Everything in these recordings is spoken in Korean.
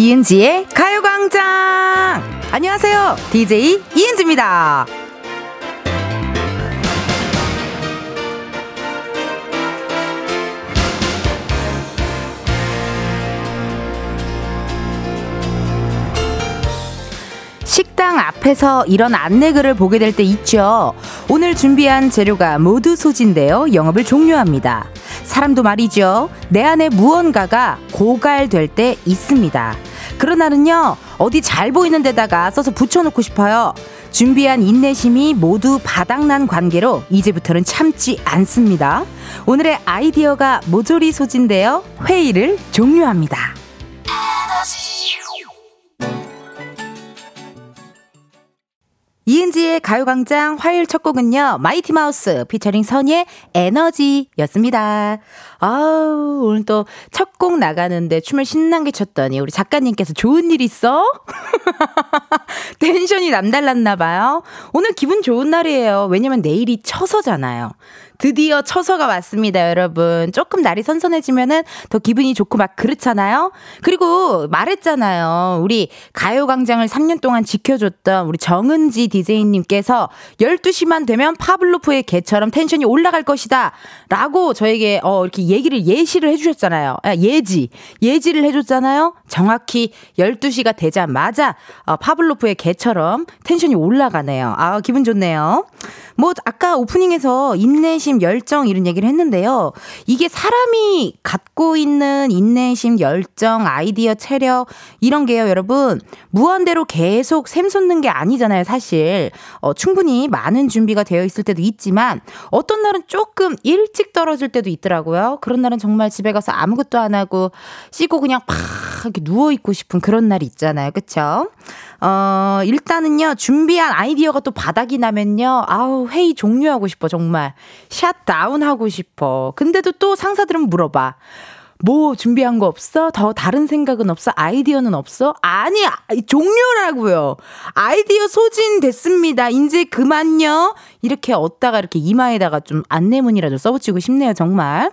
이은지의 가요광장! 안녕하세요. DJ 이은지입니다. 식당 앞에서 이런 안내글을 보게 될 때 있죠. 오늘 준비한 재료가 모두 소진되어 영업을 종료합니다. 사람도 말이죠. 내 안에 무언가가 고갈될 때 있습니다. 그럴 때는요, 어디 잘 보이는 데다가 써서 붙여놓고 싶어요. 준비한 인내심이 모두 바닥난 관계로 이제부터는 참지 않습니다. 오늘의 아이디어가 모조리 소진되어 회의를 종료합니다. 이은지의 가요광장 화요일 첫 곡은요, 마이티 마우스 피처링 선의 에너지였습니다. 아우, 오늘 또 첫 곡 나가는데 춤을 신나게 췄더니 우리 작가님께서 좋은 일 있어? 텐션이 남달랐나봐요. 오늘 기분 좋은 날이에요. 왜냐면 내일이 처서잖아요. 드디어 처서가 왔습니다, 여러분. 조금 날이 선선해지면은 더 기분이 좋고 막 그렇잖아요. 그리고 말했잖아요. 우리 가요광장을 3년 동안 지켜줬던 우리 정은지 디제이님께서 12시만 되면 파블로프의 개처럼 텐션이 올라갈 것이다. 라고 저에게 어, 이렇게 얘기를 예시를 해주셨잖아요. 아, 예지. 예지를 해줬잖아요. 정확히 12시가 되자마자 어, 파블로프의 개처럼 텐션이 올라가네요. 아, 기분 좋네요. 뭐, 아까 오프닝에서 인내심, 열정 이런 얘기를 했는데요. 이게 사람이 갖고 있는 인내심, 열정, 아이디어, 체력, 이런 게요, 여러분. 무한대로 계속 샘솟는 게 아니잖아요, 사실. 어, 충분히 많은 준비가 되어 있을 때도 있지만, 어떤 날은 조금 일찍 떨어질 때도 있더라고요. 그런 날은 정말 집에 가서 아무것도 안 하고, 씻고 그냥 팍 이렇게 누워 있고 싶은 그런 날이 있잖아요. 그쵸? 어, 일단은요, 준비한 아이디어가 또 바닥이 나면요, 아우, 회의 종료하고 싶어, 정말. 샷 다운 하고 싶어. 근데도 또 상사들은 물어봐. 뭐 준비한 거 없어? 더 다른 생각은 없어? 아이디어는 없어? 아니, 종료라고요. 아이디어 소진 됐습니다. 이제 그만요. 이렇게 얻다가 이렇게 이마에다가 좀 안내문이라도 써붙이고 싶네요, 정말.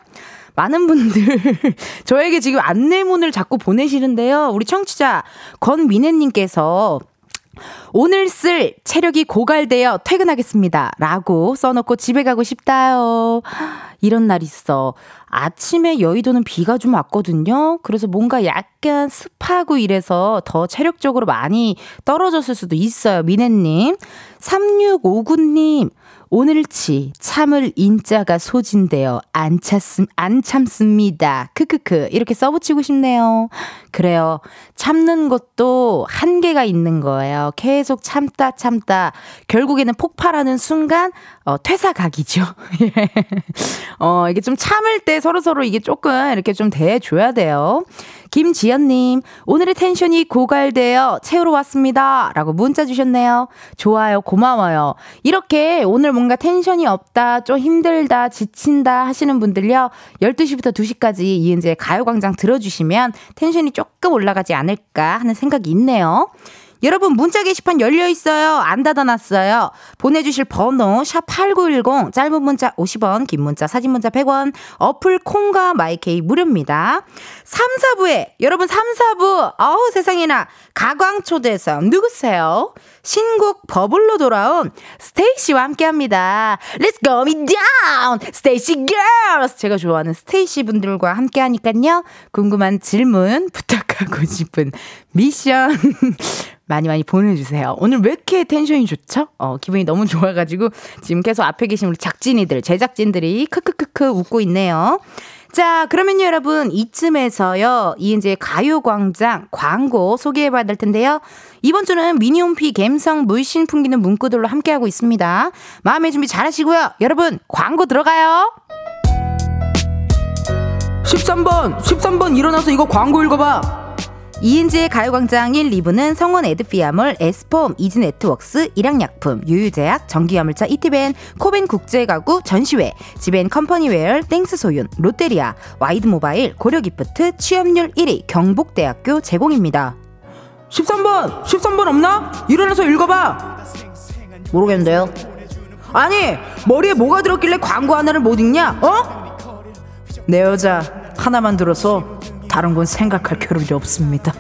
많은 분들 저에게 지금 안내문을 자꾸 보내시는데요. 우리 청취자 권민혜님께서 오늘 쓸 체력이 고갈되어 퇴근하겠습니다. 라고 써놓고 집에 가고 싶다요. 이런 날 있어. 아침에 여의도는 비가 좀 왔거든요. 그래서 뭔가 약간 습하고 이래서 더 체력적으로 많이 떨어졌을 수도 있어요. 미네님. 3659님. 오늘치 참을 인자가 소진되어 안 참습 안 참습니다. 크크크 이렇게 써붙이고 싶네요. 그래요. 참는 것도 한계가 있는 거예요. 계속 참다 참다 결국에는 폭발하는 순간 어, 퇴사각이죠. 예. 어, 이게 좀 참을 때 서로 서로 이게 조금 이렇게 좀 대해줘야 돼요. 김지연님, 오늘의 텐션이 고갈되어 채우러 왔습니다. 라고 문자 주셨네요. 좋아요, 고마워요. 이렇게 오늘 뭔가 텐션이 없다, 좀 힘들다, 지친다 하시는 분들요. 12시부터 2시까지 이은재 가요광장 들어주시면 텐션이 조금 올라가지 않을까 하는 생각이 있네요. 여러분 문자 게시판 열려 있어요. 안 닫아놨어요. 보내주실 번호 샵 #8910 짧은 문자 50원, 긴 문자 사진 문자 100원. 어플 콩과 마이케이 무료입니다. 3, 4부에 여러분 3, 4부 어우 세상에나 가광초대석 누구세요? 신곡 버블로 돌아온 스테이시와 함께합니다. It's going down, 스테이시 girls. 제가 좋아하는 스테이시 분들과 함께하니깐요. 궁금한 질문 부탁하고 싶은 미션 많이 많이 보내주세요. 오늘 왜 이렇게 텐션이 좋죠? 어, 기분이 너무 좋아가지고 지금 계속 앞에 계신 우리 작진이들, 제작진들이 크크크크 웃고 있네요. 자, 그러면 여러분, 이쯤에서요, 이은재 가요광장 광고 소개해봐야 될 텐데요. 이번 주는 미니홈피 갬성 물씬 풍기는 문구들로 함께하고 있습니다. 마음의 준비 잘 하시고요. 여러분, 광고 들어가요. 13번, 13번 일어나서 이거 광고 읽어봐. 이은지의 가요광장 1, 2부는 성원 에드피아몰, 에스폼, 이지네트웍스, 일양약품, 유유제약, 전기화물차 이티벤, 코벤 국제가구, 전시회, 지벤 컴퍼니웨어, 땡스 소윤, 롯데리아, 와이드모바일, 고려기프트, 취업률 1위, 경북대학교 제공입니다. 13번! 13번 없나? 일어나서 읽어봐! 모르겠는데요. 아니, 머리에 뭐가 들었길래 광고 하나를 못 읽냐? 어? 내 여자 하나만 들어서 다른 건 생각할 겨를이 없습니다.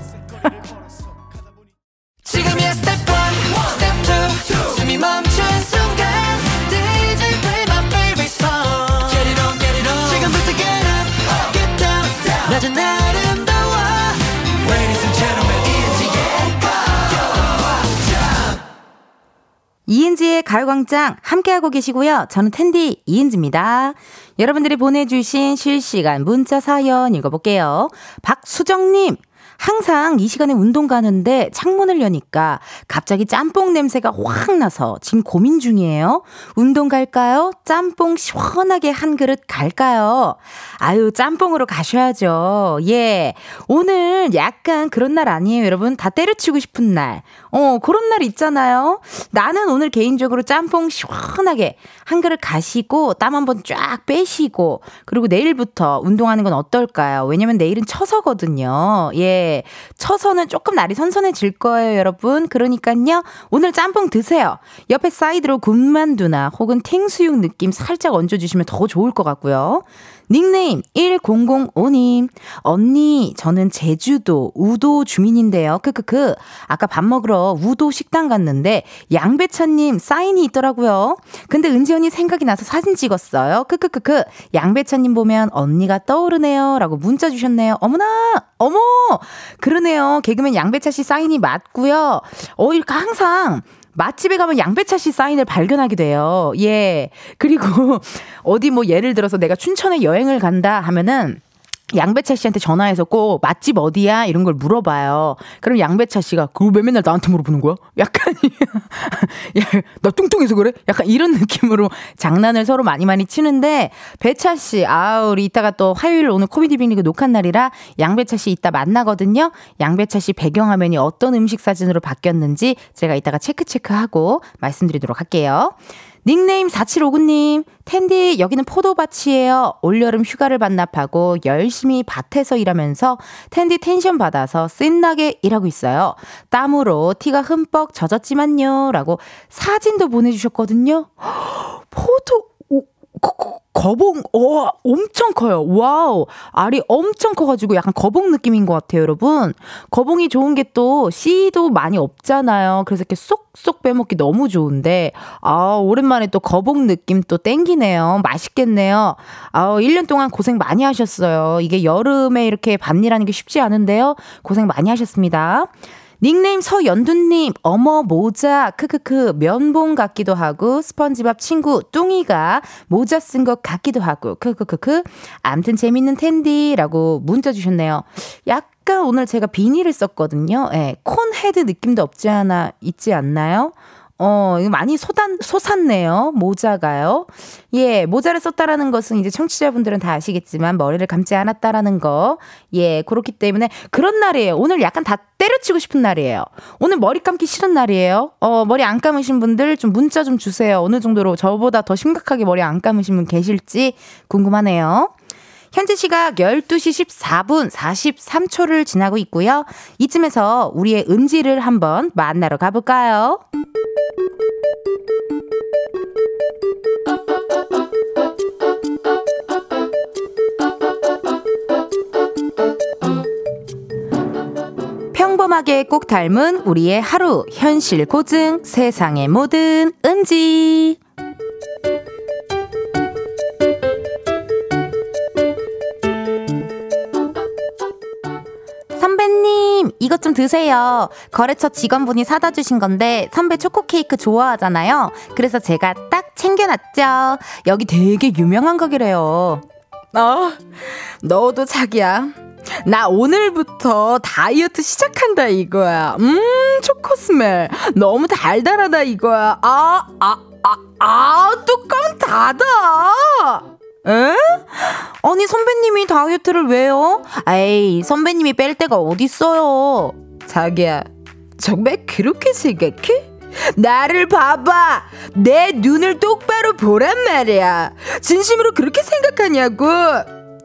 이은지의 가요광장 함께하고 계시고요. 저는 텐디 이은지입니다. 여러분들이 보내주신 실시간 문자 사연 읽어볼게요. 박수정님, 항상 이 시간에 운동 가는데 창문을 여니까 갑자기 짬뽕 냄새가 확 나서 지금 고민 중이에요. 운동 갈까요? 짬뽕 시원하게 한 그릇 갈까요? 아유, 짬뽕으로 가셔야죠. 예. 오늘 약간 그런 날 아니에요, 여러분? 다 때려치고 싶은 날. 어, 그런 날 있잖아요. 나는 오늘 개인적으로 짬뽕 시원하게 한 그릇 가시고 땀 한번 쫙 빼시고 그리고 내일부터 운동하는 건 어떨까요? 왜냐면 내일은 처서거든요. 예. 처서는 조금 날이 선선해질 거예요, 여러분. 그러니까요. 오늘 짬뽕 드세요. 옆에 사이드로 군만두나 혹은 탱수육 느낌 살짝 얹어 주시면 더 좋을 것 같고요. 닉네임 1005님. 언니, 저는 제주도 우도 주민인데요. 크크크. 아까 밥 먹으러 우도 식당 갔는데 양배차님 사인이 있더라고요. 근데 은지 언니 생각이 나서 사진 찍었어요. 크크크크. 양배차님 보면 언니가 떠오르네요. 라고 문자 주셨네요. 어머나! 어머! 그러네요. 개그맨 양배차 씨 사인이 맞고요. 어, 이렇게 항상 맛집에 가면 양배차 씨 사인을 발견하게 돼요. 예. 그리고 어디 뭐 예를 들어서 내가 춘천에 여행을 간다 하면은 양배차 씨한테 전화해서 꼭 맛집 어디야 이런 걸 물어봐요. 그럼 양배차 씨가 그걸 왜 맨날 나한테 물어보는 거야? 약간 야 나 뚱뚱해서 그래? 약간 이런 느낌으로 장난을 서로 많이 많이 치는데 배차 씨, 아 우리 이따가 또 화요일 오늘 코미디 빅리그 녹화 날이라 양배차 씨 이따 만나거든요. 양배차 씨 배경화면이 어떤 음식 사진으로 바뀌었는지 제가 이따가 체크 체크하고 말씀드리도록 할게요. 닉네임 4759님, 텐디, 여기는 포도밭이에요. 올여름 휴가를 반납하고 열심히 밭에서 일하면서 텐디 텐션 받아서 씐나게 일하고 있어요. 땀으로 티가 흠뻑 젖었지만요. 라고 사진도 보내주셨거든요. 포도, 오, 거봉, 와, 엄청 커요. 와우. 알이 엄청 커가지고 약간 거봉 느낌인 것 같아요, 여러분. 거봉이 좋은 게 또 씨도 많이 없잖아요. 그래서 이렇게 쏙쏙 빼먹기 너무 좋은데, 아, 오랜만에 또 거봉 느낌 또 땡기네요. 맛있겠네요. 아, 1년 동안 고생 많이 하셨어요. 이게 여름에 이렇게 밭일하는 게 쉽지 않은데요. 고생 많이 하셨습니다. 닉네임 서연두님, 어머, 모자, 크크크, 면봉 같기도 하고, 스펀지밥 친구, 뚱이가 모자 쓴 것 같기도 하고, 크크크크. 암튼 재밌는 텐디라고 문자 주셨네요. 약간 오늘 제가 비니를 썼거든요. 예, cone head 느낌도 없지 않아 있지 않나요? 어, 이거 많이 쏟았, 솟았네요. 모자가요. 예, 모자를 썼다라는 것은 이제 청취자분들은 다 아시겠지만 머리를 감지 않았다라는 거. 예, 그렇기 때문에 그런 날이에요. 오늘 약간 다 때려치고 싶은 날이에요. 오늘 머리 감기 싫은 날이에요. 어, 머리 안 감으신 분들 좀 문자 좀 주세요. 어느 정도로 저보다 더 심각하게 머리 안 감으신 분 계실지 궁금하네요. 현재 시각 12시 14분 43초를 지나고 있고요. 이쯤에서 우리의 은지를 한번 만나러 가볼까요? 평범하게 꼭 닮은 우리의 하루 현실 고증 세상의 모든 은지 이것 좀 드세요. 거래처 직원분이 사다 주신 건데, 선배 초코 케이크 좋아하잖아요. 그래서 제가 딱 챙겨놨죠. 여기 되게 유명한 가게래요. 어, 너도 자기야. 나 오늘부터 다이어트 시작한다 이거야. 음, 초코 스멜. 너무 달달하다 이거야. 아, 아, 아, 아, 뚜껑 닫아. 에? 아니 선배님이 다이어트를 왜요? 에이 선배님이 뺄 데가 어딨어요? 자기야 정말 그렇게 생각해? 나를 봐봐! 내 눈을 똑바로 보란 말이야. 진심으로 그렇게 생각하냐고?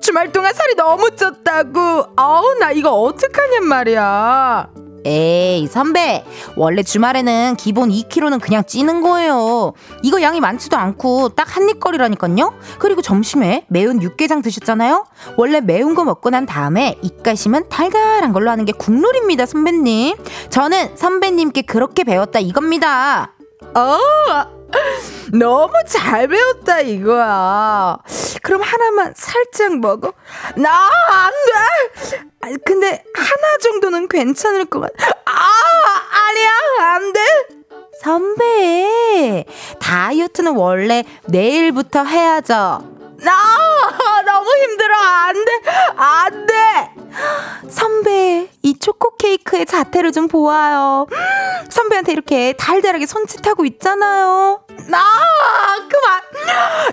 주말 동안 살이 너무 쪘다고. 아우 나 이거 어떡하냔 말이야 에이, 선배. 원래 주말에는 기본 2kg는 그냥 찌는 거예요. 이거 양이 많지도 않고 딱 한 입거리라니까요. 그리고 점심에 매운 육개장 드셨잖아요. 원래 매운 거 먹고 난 다음에 입가심은 달달한 걸로 하는 게 국룰입니다, 선배님. 저는 선배님께 그렇게 배웠다 이겁니다. 어, 너무 잘 배웠다 이거야. 그럼 하나만 살짝 먹어. 나 안 돼. 근데 하나 정도는 괜찮을 것 같아. 아, 아니야, 안 돼. 선배, 다이어트는 원래 내일부터 해야죠. 아, 너무 힘들어. 안 돼. 안 돼. 선배, 이 초코 케이크의 자태를 좀 보아요. 선배한테 이렇게 달달하게 손짓하고 있잖아요. 아, 그만.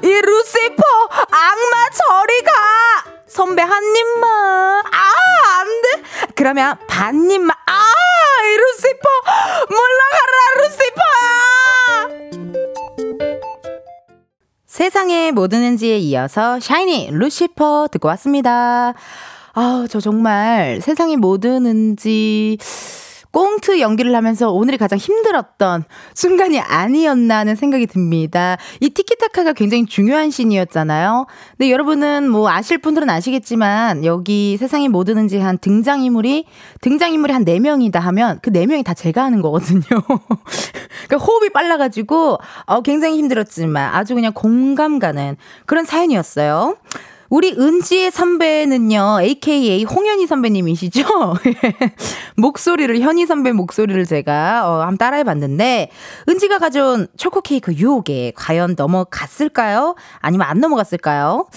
이 루시퍼, 악마 저리 가. 선배 한 입만. 아, 안 돼. 그러면 반 입만. 아, 이 루시퍼. 물러가라, 루시퍼. 세상의 모든 은지에 이어서 샤이니 루시퍼 듣고 왔습니다. 아, 저 정말 세상의 모든 은지 꽁트 연기를 하면서 오늘이 가장 힘들었던 순간이 아니었나 하는 생각이 듭니다. 이 티키타카가 굉장히 중요한 신이었잖아요. 근데 여러분은 뭐 아실 분들은 아시겠지만 여기 세상이 뭐 드는지 한 등장인물이 등장인물이 한 4명이다 하면 그 4명이 다 제가 하는 거거든요. 그러니까 호흡이 빨라가지고 어, 굉장히 힘들었지만 아주 그냥 공감 가는 그런 사연이었어요. 우리 은지의 선배는요, AKA 홍현희 선배님이시죠? 목소리를, 현희 선배 목소리를 제가, 어, 한번 따라해 봤는데, 은지가 가져온 초코 케이크 유혹에 과연 넘어갔을까요? 아니면 안 넘어갔을까요?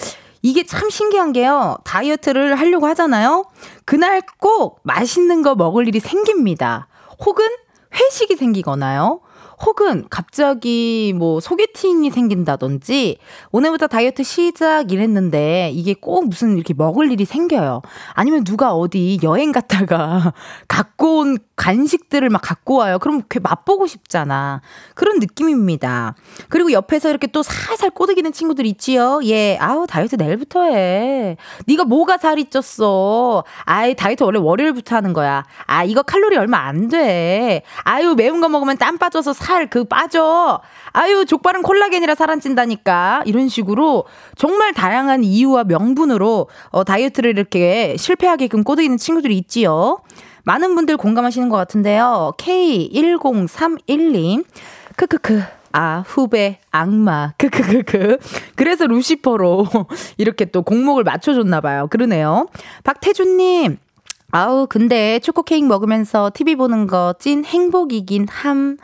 이게 참 신기한 게요. 다이어트를 하려고 하잖아요. 그날 꼭 맛있는 거 먹을 일이 생깁니다. 혹은 회식이 생기거나요. 혹은 갑자기 뭐 소개팅이 생긴다든지 오늘부터 다이어트 시작 이랬는데 이게 꼭 무슨 이렇게 먹을 일이 생겨요. 아니면 누가 어디 여행 갔다가 갖고 온 간식들을 막 갖고 와요. 그럼 그 맛보고 싶잖아. 그런 느낌입니다. 그리고 옆에서 이렇게 또 살살 꼬드기는 친구들 있지요. 예, 아우 다이어트 내일부터 해. 네가 뭐가 살이 쪘어? 아이 다이어트 원래 월요일부터 하는 거야. 아 이거 칼로리 얼마 안 돼. 아유 매운 거 먹으면 땀 빠져서 살그 빠져. 아유 족발은 콜라겐이라 살 안 찐다니까. 이런 식으로 정말 다양한 이유와 명분으로 어, 다이어트를 이렇게 실패하게끔 꼬드기는 친구들이 있지요. 많은 분들 공감하시는 것 같은데요. K1031님. 크크크. 아, 후배, 악마. 크크크크. 그래서 루시퍼로 이렇게 또 공목을 맞춰줬나봐요. 그러네요. 박태준님. 아우, 근데 초코 케이크 먹으면서 TV 보는 거 찐 행복이긴 함.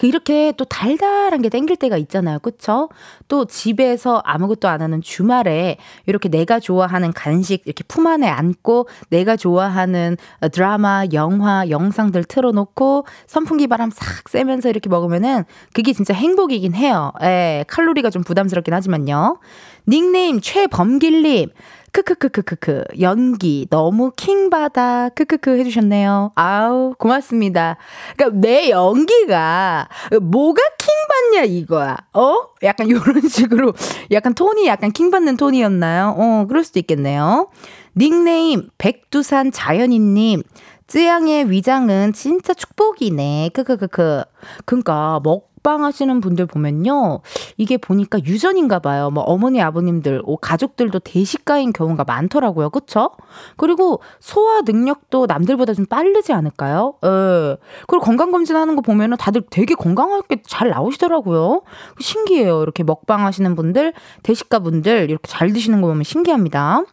그 이렇게 또 달달한 게 땡길 때가 있잖아요. 그쵸? 또 집에서 아무것도 안 하는 주말에 이렇게 내가 좋아하는 간식 이렇게 품 안에 안고 내가 좋아하는 드라마, 영화, 영상들 틀어놓고 선풍기 바람 싹 쐬면서 이렇게 먹으면은 그게 진짜 행복이긴 해요. 예, 칼로리가 좀 부담스럽긴 하지만요. 닉네임 최범길님. 크크크크크크 연기 너무 킹 받아 크크크 해주셨네요. 아우 고맙습니다. 그러니까 내 연기가 뭐가 킹 받냐 이거야. 어? 약간 이런 식으로 약간 톤이 약간 킹 받는 톤이었나요? 어 그럴 수도 있겠네요. 닉네임 백두산 자연이님. 쯔양의 위장은 진짜 축복이네. 크크크크. 그니까 먹 먹방 하시는 분들 보면요. 이게 보니까 유전인가 봐요. 뭐 어머니, 아버님들, 가족들도 대식가인 경우가 많더라고요. 그쵸? 그리고 소화 능력도 남들보다 좀 빠르지 않을까요? 예. 그리고 건강검진 하는 거 보면은 다들 되게 건강하게 잘 나오시더라고요. 신기해요. 이렇게 먹방 하시는 분들, 대식가 분들 이렇게 잘 드시는 거 보면 신기합니다.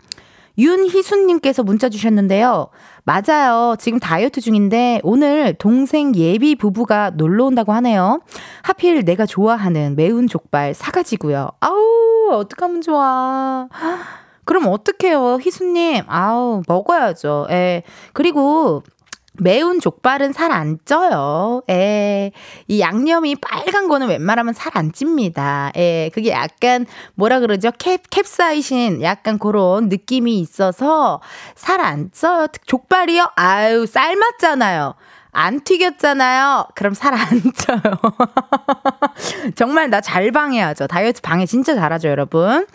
윤희순님께서 문자 주셨는데요. 맞아요. 지금 다이어트 중인데 오늘 동생 예비 부부가 놀러 온다고 하네요. 하필 내가 좋아하는 매운 족발 사가지고요. 아우, 어떡하면 좋아. 그럼 어떡해요, 희수님. 아우, 먹어야죠. 예. 그리고 매운 족발은 살 안 쪄요. 예. 이 양념이 빨간 거는 웬만하면 살 안 찝니다. 예. 그게 약간 뭐라 그러죠? 캡, 캡사이신 약간 그런 느낌이 있어서 살 안 쪄요. 족발이요? 아유, 삶았잖아요. 안 튀겼잖아요. 그럼 살 안 쪄요. 정말 나 잘 방해하죠. 다이어트 방해 진짜 잘하죠, 여러분.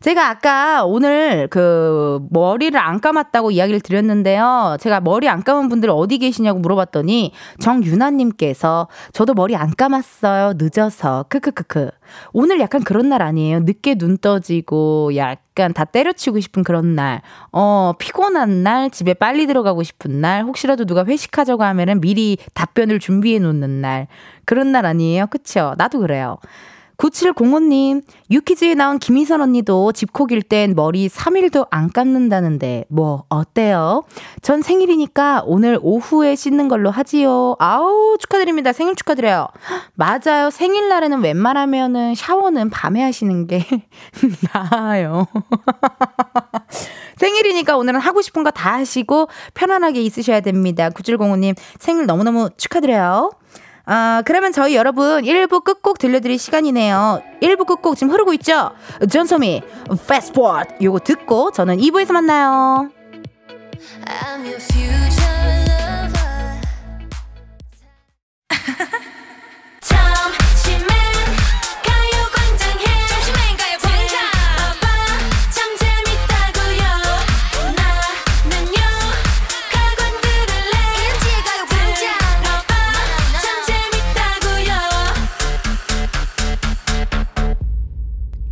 제가 아까 오늘 그 머리를 안 감았다고 이야기를 드렸는데요. 제가 머리 안 감은 분들 어디 계시냐고 물어봤더니 정유나님께서 저도 머리 안 감았어요. 늦어서. 크크크크. 오늘 약간 그런 날 아니에요. 늦게 눈 떠지고 약간 다 때려치고 싶은 그런 날. 어, 피곤한 날, 집에 빨리 들어가고 싶은 날, 혹시라도 누가 회식하자고 하면은 미리 답변을 준비해 놓는 날. 그런 날 아니에요? 그쵸? 나도 그래요. 9705님, 유키즈에 나온 김희선 언니도 집콕일 땐 머리 3일도 안 감는다는데, 뭐, 어때요? 전 생일이니까 오늘 오후에 씻는 걸로 하지요. 아우, 축하드립니다. 생일 축하드려요. 맞아요. 생일날에는 웬만하면은 샤워는 밤에 하시는 게 나아요. 생일이니까 오늘은 하고 싶은 거 다 하시고 편안하게 있으셔야 됩니다. 9705님 생일 너무너무 축하드려요. 아, 그러면 저희 여러분 1부 끝곡 들려드릴 시간이네요. 1부 끝곡 지금 흐르고 있죠? 전소미, 패스포드 요거 듣고 저는 2부에서 만나요.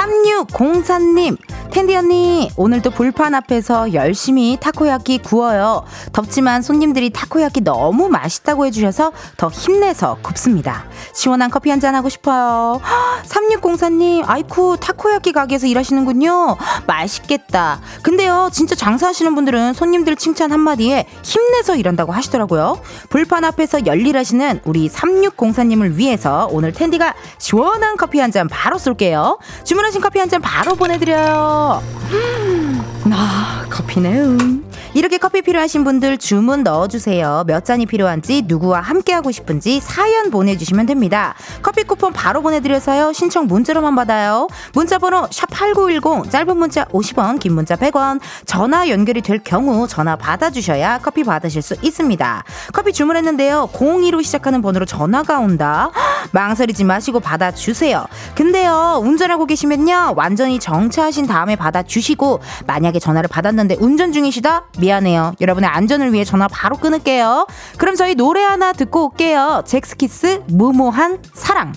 3604님, 텐디 언니, 오늘도 불판 앞에서 열심히 타코야끼 구워요. 덥지만 손님들이 타코야끼 너무 맛있다고 해주셔서 더 힘내서 굽습니다. 시원한 커피 한 잔 하고 싶어요. 3604님, 아이쿠, 타코야끼 가게에서 일하시는군요. 맛있겠다. 근데요, 진짜 장사하시는 분들은 손님들 칭찬 한마디에 힘내서 일한다고 하시더라고요. 불판 앞에서 열일하시는 우리 3604님을 위해서 오늘 텐디가 시원한 커피 한 잔 바로 쏠게요. 주문하신 커피 한 잔 바로 보내드려요. 음. 아, 커피네. 이렇게 커피 필요하신 분들 주문 넣어주세요. 몇 잔이 필요한지, 누구와 함께하고 싶은지 사연 보내주시면 됩니다. 커피 쿠폰 바로 보내드려서요. 신청 문자로만 받아요. 문자번호 샵8910, 짧은 문자 50원, 긴 문자 100원. 전화 연결이 될 경우 전화 받아주셔야 커피 받으실 수 있습니다. 커피 주문했는데요. 02로 시작하는 번호로 전화가 온다. 망설이지 마시고 받아주세요. 근데요, 운전하고 계시면요. 완전히 정차하신 다음에 받아주시고, 만약에 전화를 받았는데 운전 중이시다? 미안해요. 여러분의 안전을 위해 전화 바로 끊을게요. 그럼 저희 노래 하나 듣고 올게요. 잭스키스 무모한 사랑.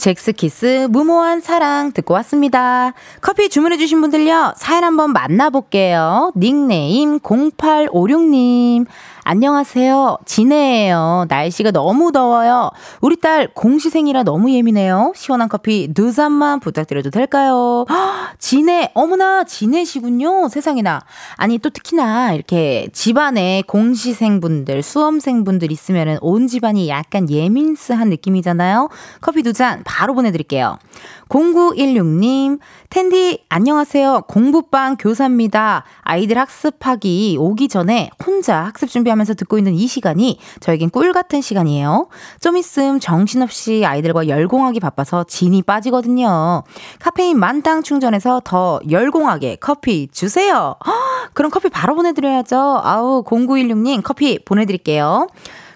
잭스키스 무모한 사랑 듣고 왔습니다. 커피 주문해주신 분들요. 사연 한번 만나볼게요. 닉네임 0856님. 안녕하세요. 진해예요. 날씨가 너무 더워요. 우리 딸 공시생이라 너무 예민해요. 시원한 커피 두 잔만 부탁드려도 될까요? 진해, 어머나, 진해시군요. 세상에나. 아니, 또 특히나 이렇게 집안에 공시생분들, 수험생분들 있으면은 온 집안이 약간 예민스한 느낌이잖아요. 커피 두 잔 바로 보내드릴게요. 0916님, 텐디, 안녕하세요. 공부방 교사입니다. 아이들 학습하기 오기 전에 혼자 학습 준비하면서 듣고 있는 이 시간이 저에겐 꿀 같은 시간이에요. 좀 있음 정신없이 아이들과 열공하기 바빠서 진이 빠지거든요. 카페인 만땅 충전해서 더 열공하게 커피 주세요. 허, 그럼 커피 바로 보내드려야죠. 아우, 0916님 커피 보내드릴게요.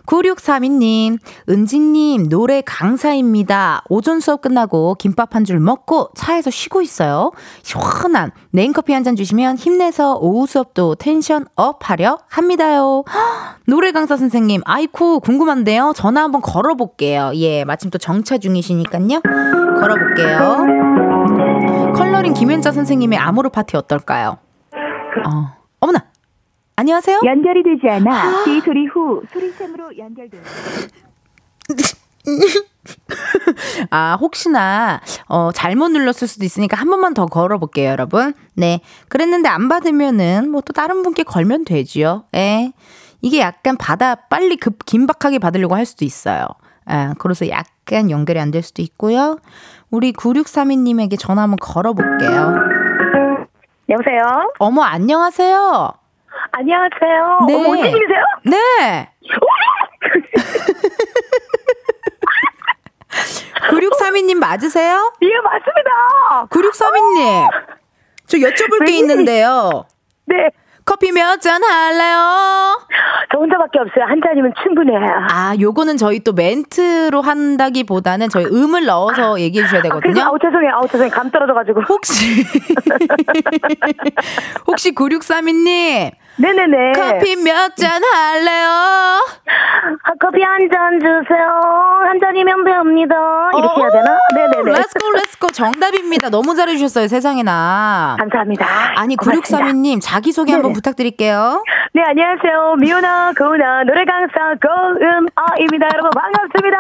9632님, 은지님, 노래 강사입니다. 오전 수업 끝나고 김밥 한 줄 먹고 차에서 쉬고 있어요. 시원한 냉커피 한 잔 주시면 힘내서 오후 수업도 텐션 up 하려 합니다요. 노래 강사 선생님, 아이쿠, 궁금한데요. 전화 한번 걸어볼게요. 예, 마침 또 정차 중이시니까요. 걸어볼게요. 컬러링 김연자 선생님의 아모르 파티 어떨까요? 어. 안녕하세요? 연결이 되지 않아 비 소리 후 소리샘으로 연결됩니다. 아, 혹시나, 어, 잘못 눌렀을 수도 있으니까 한 번만 더 걸어볼게요, 여러분. 네. 그랬는데 안 받으면은, 뭐 또 다른 분께 걸면 되지요. 예. 이게 약간 받아, 빨리 급, 긴박하게 받으려고 할 수도 있어요. 예. 그래서 약간 연결이 안 될 수도 있고요. 우리 9632님에게 전화 한번 걸어볼게요. 여보세요? 어머, 안녕하세요. 안녕하세요. 네. 어머, 원장님이세요? 네. 9632님 맞으세요? 예, 맞습니다. 9632님. 저 여쭤볼 게 있는데요. 네. 커피 몇 잔 할래요? 저 혼자밖에 없어요. 한 잔이면 충분해요. 아, 요거는 저희 또 멘트로 한다기보다는 저희 음을 넣어서 얘기해 주셔야 되거든요. 아, 아우, 죄송해요. 아우, 죄송해요. 감 떨어져가지고. 혹시, 혹시 9632님. 네네네. 커피 몇 잔 할래요? 아, 커피 한 잔 주세요. 한 잔이면 됩니다. 이렇게 해야 되나? 네네네. let's go, let's go. 정답입니다. 너무 잘해주셨어요, 세상에나. 감사합니다. 아니, 고맙습니다. 9632님, 자기소개 한번. 부탁드릴게요. 네, 안녕하세요. 미우나, 고우나, 노래 강사, 고은아입니다. 여러분, 반갑습니다.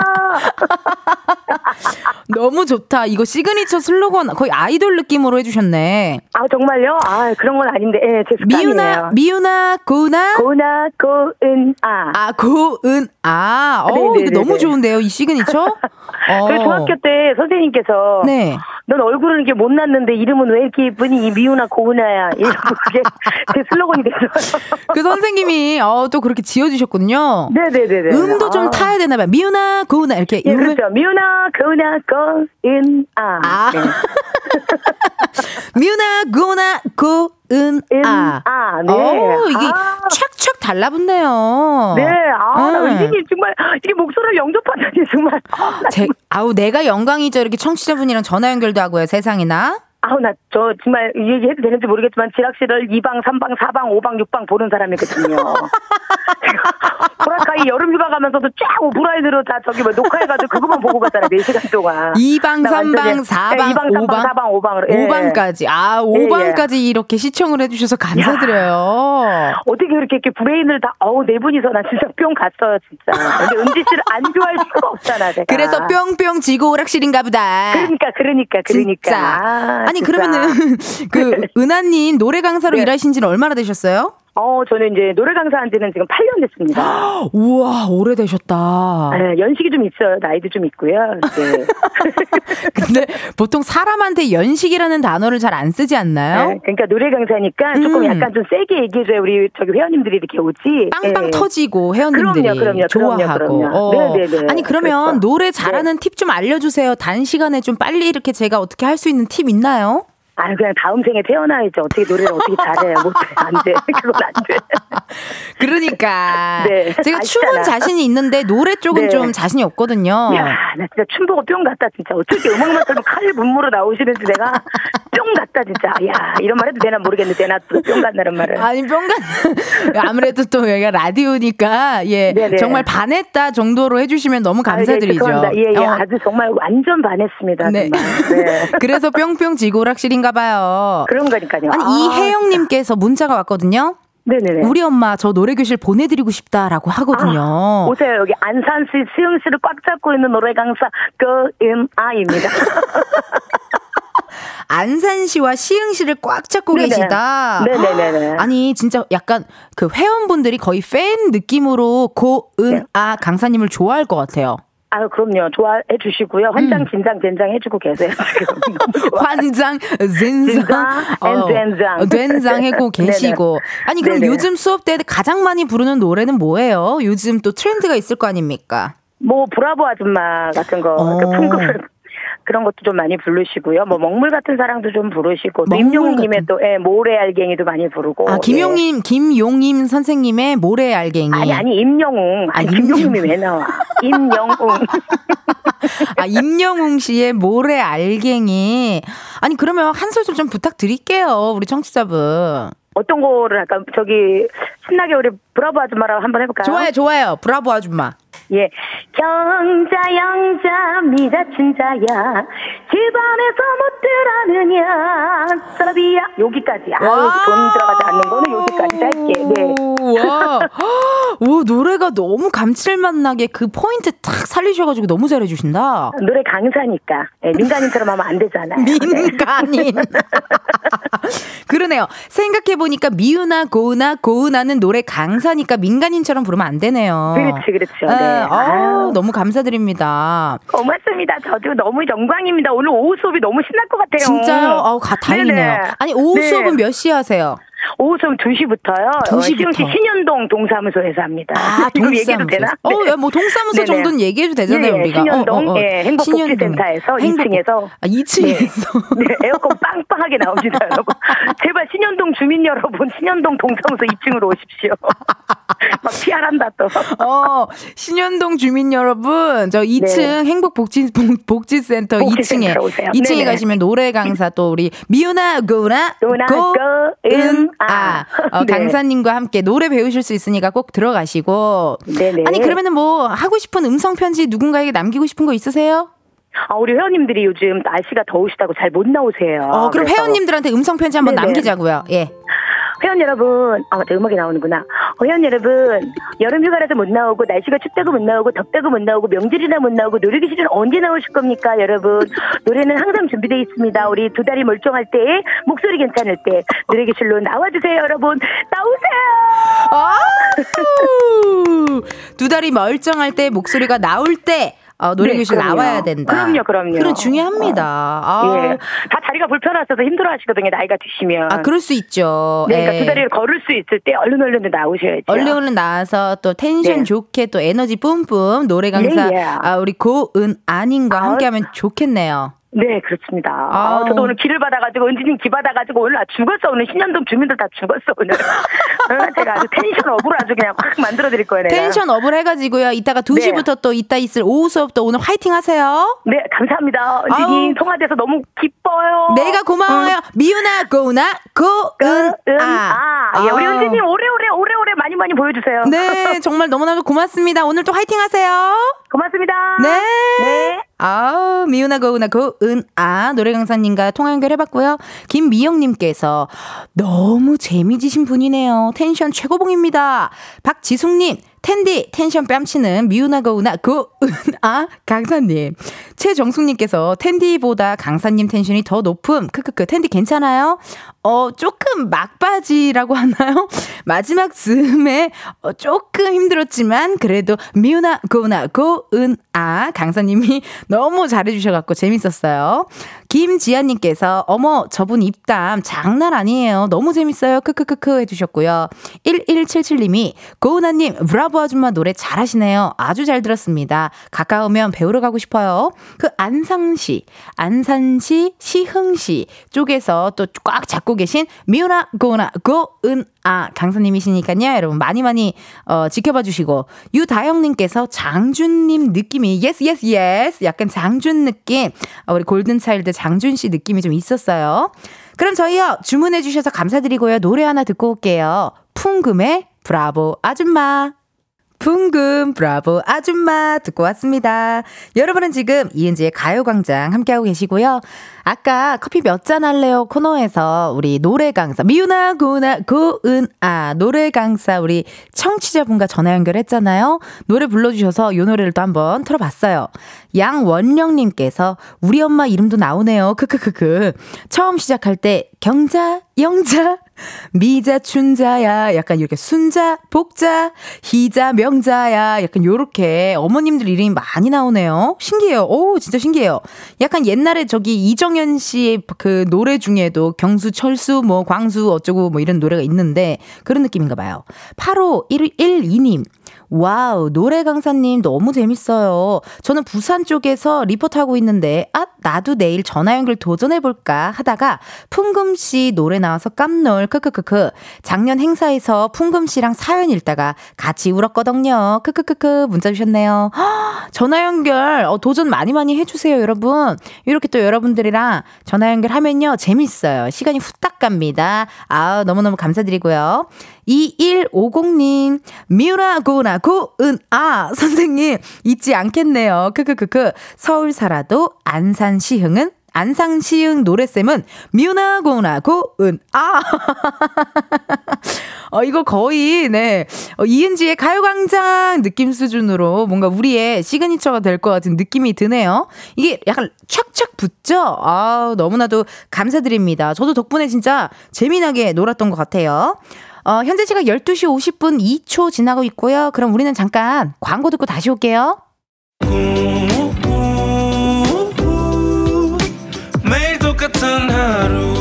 너무 좋다. 이거 시그니처 슬로건 거의 아이돌 느낌으로 해주셨네. 아, 정말요? 아, 그런 건 아닌데, 예, 제 미우나, 습관이네요. 미우나, 고나? 고우나, 고은아. 아, 고은, 아, 어, 네네네네. 이거 너무 좋은데요, 이 시그니처? 어. 그 중학교 때 선생님께서 네. 넌 얼굴은 이렇게 못났는데 이름은 왜 이렇게 이쁘니? 이 미우나 고은아야. 이러고 그게 제 슬로건이 됐어요. 그 선생님이, 어, 또 그렇게 지어주셨군요. 네네네네. 음도 좀 아. 타야 되나 봐요. 미유나, 고은아, 이렇게. 예, 음을. 그렇죠. 미우나, 고은아, 고은아. 아. 네. 미유나, 고나, 고은, 아. 아, 네. 어, 이게 아. 촥촥 달라붙네요. 네, 아, 나 음. 은진이 정말, 이게 목소리를 영접하다니, 정말. 제, 아우, 내가 영광이죠. 이렇게 청취자분이랑 전화 연결도 하고요, 세상에나. 아우, 나, 저, 정말, 이 얘기 해도 되는지 모르겠지만, 지락실을 2방, 3방, 4방, 5방, 6방 보는 사람이거든요. 보라카이 여름휴가 가면서도 쫙 오프라인으로 다 저기 뭐 녹화해가지고 그것만 보고 갔잖아요, 4시간 동안. 2방, 나 완전히- 3방, 4방, 네, 2방, 3방, 5방. 4방, 5방으로. 예. 5방까지. 아, 예, 5방까지 이렇게 시청을 해주셔서 감사드려요. 어떻게 그렇게 이렇게 브레인을 다, 어우, 네 분이서 나 진짜 뿅 갔어요, 진짜. 근데 은지 씨를 안 좋아할 수가 없잖아, 제가. 그래서 뿅뿅 지고 오락실인가 보다. 그러니까, 그러니까, 그러니까. 진짜. 아, 아니. 그러면은, 그, 은하님 노래 강사로 네. 일하신 지는 얼마나 되셨어요? 어, 저는 이제 노래 강사한 지는 지금 8년 됐습니다. 우와, 오래되셨다. 네, 연식이 좀 있어요. 나이도 좀 있고요. 네. 근데 보통 사람한테 연식이라는 단어를 잘 안 쓰지 않나요? 네, 그러니까 노래 강사니까 조금 음. 약간 좀 세게 얘기해줘야 우리 저기 회원님들이 이렇게 오지. 빵빵 네. 터지고 회원님들이 그럼요, 그럼요, 좋아하고. 그럼요, 그럼요. 어. 네네네. 아니 그러면 그렇죠. 노래 잘하는 팁 좀 알려주세요. 단 시간에 좀 빨리 이렇게 제가 어떻게 할 수 있는 팁 있나요? 아, 그냥 다음 생에 태어나야지. 어떻게 노래를 어떻게 잘해. 못해. 안 돼. 그건 안 돼. 그러니까 네, 제가. 춤은 자신이 있는데 노래 쪽은 네. 좀 자신이 없거든요. 야, 나 진짜 춤 보고 뿅 갔다, 진짜. 어떻게 음악만 틀면 칼 문무로 나오시는지 내가 뿅 갔다, 진짜. 야, 이런 말 해도 되나 모르겠는데, 나 또뿅 간다는 말을. 아니 뿅간 아무래도 또 여기가 라디오니까 예 네네. 정말 반했다 정도로 해주시면 너무 아, 예, 감사드리죠. 죄송합니다. 예, 예. 어, 아주 정말 완전 반했습니다. 네. 정말. 네. 그래서 뿅뿅 지고락실 인가 봐요. 그런 거니까요. 아니 아, 이혜영님께서 문자가 왔거든요. 네네네. 우리 엄마 저 노래교실 보내드리고 싶다라고 하거든요. 아, 오세요. 여기 안산시 수영시를 꽉 잡고 있는 노래 강사 그음아입니다. 안산시와 시흥시를 꽉 잡고 네네. 계시다. 네네네네. 아니 진짜 약간 그 회원분들이 거의 팬 느낌으로 고은 네. 아 강사님을 좋아할 것 같아요. 아유, 그럼요. 좋아해 주시고요. 음. 환장, 진장, 된장 해주고 계세요. 환장, 진장, 앤 된장. 어, 된장 해고. 계시고. 아니, 그럼 네네. 요즘 수업 때 가장 많이 부르는 노래는 뭐예요? 요즘 또 트렌드가 있을 거 아닙니까? 뭐, 브라보 아줌마 같은 거, 어. 그 풍급을, 그런 것도 좀 많이 부르시고요. 뭐, 먹물 같은 사랑도 좀 부르시고, 또 임용님의 같은- 또, 예, 모래 알갱이도 많이 부르고. 아, 예. 김용님, 김용임 선생님의 모래 알갱이. 아니, 아니, 임영웅. 아니, 아, 임영웅. 왜 나와? 임영웅. 아, 임영웅 씨의 모래 알갱이. 아니, 그러면 한 소절 좀 부탁드릴게요. 우리 청취자분. 어떤 거를 할까? 저기, 신나게 우리 브라보 아줌마랑 한번 해볼까요? 좋아요, 좋아요. 브라보 아줌마. 예. 경자, 영자, 미자, 친자야. 집안에서 못 들어느냐. 사라비야. 여기까지. 아유, 돈 들어가지 않는 거는 여기까지 할게. 네. 와. 오, 노래가 너무 감칠맛 나게 그 포인트 탁 살리셔가지고 너무 잘해주신다. 노래 강사니까. 예, 민간인처럼 하면 안 되잖아요. 네. 민간인. 그러네요. 생각해보니까 미우나 고우나 고우나는 노래 강사니까 민간인처럼 부르면 안 되네요. 그렇지, 그렇죠. 네. 아유. 너무 감사드립니다. 고맙습니다. 저도 너무 영광입니다. 오늘 오후 수업이 너무 신날 것 같아요. 진짜요? 아우, 가, 다행이네요. 네네. 아니, 오후 네. 수업은 몇 시에 하세요? 오후 수업 2시부터요. 2시 부터. 시흥시 신현동 동사무소에서 합니다. 아, 이거 얘기해도. 되나? 어, 네. 야, 뭐 동사무소 네네. 정도는 얘기해도 되잖아요, 예, 예, 우리가. 신현동, 어, 어, 어. 예, 행복복지센터에서 행복- 2층에서. 아, 2층에서. 네, 에어컨 빵빵하게 나옵니다, 여러분. 제발 신현동 주민 여러분, 신현동 동사무소 2층으로 오십시오. 막 피하란다 또. 어, 신현동 주민 여러분, 저 2층 네. 행복복지, 복지센터 2층에, 2층에 네네. 가시면 노래 강사 또 우리 미우나 고나 고은 아, 어, 네. 강사님과 함께 노래 배우실 수 있으니까 꼭 들어가시고. 네네. 아니, 그러면은 뭐 하고 싶은 음성 편지 누군가에게 남기고 싶은 거 있으세요? 아, 우리 회원님들이 요즘 날씨가 더우시다고 잘 못 나오세요. 어, 그럼 회원님들한테 음성 편지 한번 네네. 남기자고요. 예. 회원 여러분, 아, 맞다, 음악이 나오는구나. 어, 회원 여러분, 여름 휴가라서 못 나오고, 날씨가 춥다고 못 나오고, 덥다고 못 나오고, 명절이나 못 나오고, 놀이기실은 언제 나오실 겁니까, 여러분? 노래는 항상 준비되어 있습니다. 우리 두 다리 멀쩡할 때, 목소리 괜찮을 때, 노래기실로 나와주세요, 여러분. 나오세요! 두 다리 멀쩡할 때, 목소리가 나올 때, 어, 노래교실 네, 나와야 된다. 그럼요, 그럼요. 그래 중요합니다. 아. 예. 다 다리가 불편하셔서 힘들어하시거든요. 나이가 드시면. 아, 그럴 수 있죠. 네, 그러니까 예. 두 다리를 걸을 수 있을 때 얼른 얼른 나오셔야죠. 얼른 얼른 나와서 또 텐션 네. 좋게 또 에너지 뿜뿜 노래 강사 예, 예. 아, 우리 고은아 님과 아, 함께하면 좋겠네요. 네, 그렇습니다. 아, 아 저도 오늘 길을 받아가지고, 은지님 기 받아가지고, 오늘 아, 죽었어. 오늘 신현동 주민들 다 죽었어, 오늘. 제가 아주 텐션 up을 아주 그냥 확 만들어 드릴 거예요. 내가. 텐션 업을 해가지고요. 이따가 2시부터 네. 또 이따 있을 오후 수업도 오늘 화이팅 하세요. 네, 감사합니다. 은지님 통화돼서 너무 기뻐요. 내가 고마워요. 응. 미우나, 고우나, 고은, 아. 아. 예, 우리 은지님 오래오래, 오래오래 많이 많이 보여주세요. 네, 정말 너무나도 고맙습니다. 오늘 또 화이팅 하세요. 고맙습니다. 네. 네. 아, 미우나 고우나 고은아 노래 강사님과 통화 연결해봤고요. 김미영님께서 너무 재미지신 분이네요. 텐션 최고봉입니다. 박지숙님 텐디 텐션 뺨치는 미우나 거우나 고은아 강사님 최정숙님께서 텐디보다 강사님 텐션이 더 높음 크크크 텐디 괜찮아요? 어 조금 막바지라고 하나요? 마지막 즈음에 어, 조금 힘들었지만 그래도 미우나 고우나 고은아 강사님이 너무 잘해주셔갖고 재밌었어요. 김지아님께서 어머 저분 입담 장난 아니에요. 너무 재밌어요. 크크크크 해주셨고요. 1177님이 고은아님 브라보 아줌마 노래 잘하시네요. 아주 잘 들었습니다. 가까우면 배우러 가고 싶어요. 그 안상시, 안산시, 시흥시 쪽에서 또 꽉 잡고 계신 미우나 고은아 고은 아 강사님이시니까요. 여러분 많이 많이 어, 지켜봐 주시고 유다영님께서 장준님 느낌이 yes yes yes 약간 장준 느낌 어, 우리 골든차일드 장준 씨 느낌이 좀 있었어요. 그럼 저희요 주문해 주셔서 감사드리고요 노래 하나 듣고 올게요. 풍금의 브라보 아줌마. 붕금 브라보 아줌마 듣고 왔습니다. 여러분은 지금 이은지의 가요광장 함께하고 계시고요. 아까 커피 몇 잔 할래요 코너에서 우리 노래 강사 미우나 고나 고은아 노래 강사 우리 청취자분과 전화 연결했잖아요. 노래 불러주셔서 이 노래를 또 한번 틀어봤어요. 양원령님께서 우리 엄마 이름도 나오네요. 크크크크. 처음 시작할 때 경자 영자 미자, 춘자야, 약간 이렇게 순자, 복자, 희자, 명자야, 약간 요렇게 어머님들 이름이 많이 나오네요. 신기해요. 오, 진짜 신기해요. 약간 옛날에 저기 이정현 씨의 그 노래 중에도 경수, 철수, 뭐 광수 어쩌고 뭐 이런 노래가 있는데 그런 느낌인가 봐요. 8512님. wow, 노래 강사님 너무 재밌어요. 저는 부산 쪽에서 리포트 하고 있는데, 아, 나도 내일 전화 연결 도전해볼까 하다가 풍금 씨 노래 나와서 깜놀, 크크크크. 작년 행사에서 풍금 씨랑 사연 읽다가 같이 울었거든요. 크크크크. 문자 주셨네요. 허, 전화 연결, 어, 도전 많이 많이 해주세요, 여러분. 이렇게 또 여러분들이랑 전화 연결하면요. 재밌어요. 시간이 후딱 갑니다. 아 너무너무 감사드리고요. 2150님, 미우라 고나 고은 아 선생님 잊지 않겠네요. 크크크크 서울 살아도 안산 시흥은 안상 시흥 노래쌤은 미우나 고나 고 은 아 어, 이거 거의, 네. 어, 이은지의 가요광장 느낌 수준으로 뭔가 우리의 시그니처가 될 것 같은 느낌이 드네요. 이게 약간 착착 붙죠? 아 너무나도 감사드립니다. 저도 덕분에 진짜 재미나게 놀았던 것 같아요. 어, 현재 시각 12시 50분 2초 지나고 있고요. 그럼 우리는 잠깐 광고 듣고 다시 올게요. 매일 똑같은 하루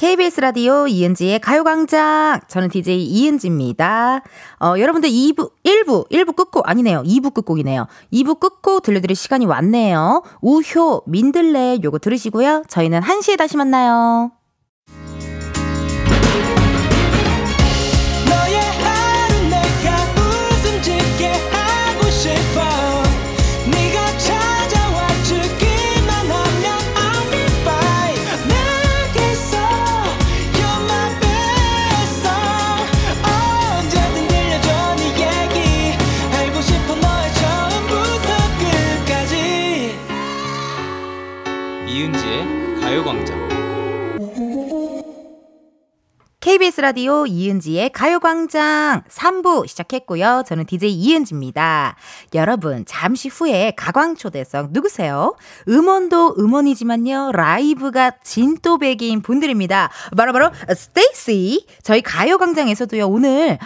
KBS 라디오 이은지의 가요광장. 저는 DJ 이은지입니다. 어, 여러분들 2부, 1부, 1부 끝곡, 아니네요. 2부 끝곡이네요. 2부 끝곡 들려드릴 시간이 왔네요. 우효, 민들레 요거 들으시고요. 저희는 1시에 다시 만나요. KBS 라디오 이은지의 가요광장 3부 시작했고요. 저는 DJ 이은지입니다. 여러분, 잠시 후에 가광초대석 누구세요? 음원도 음원이지만요. 라이브가 진또배기인 분들입니다. 바로 바로 스테이시. 저희 가요광장에서도요. 오늘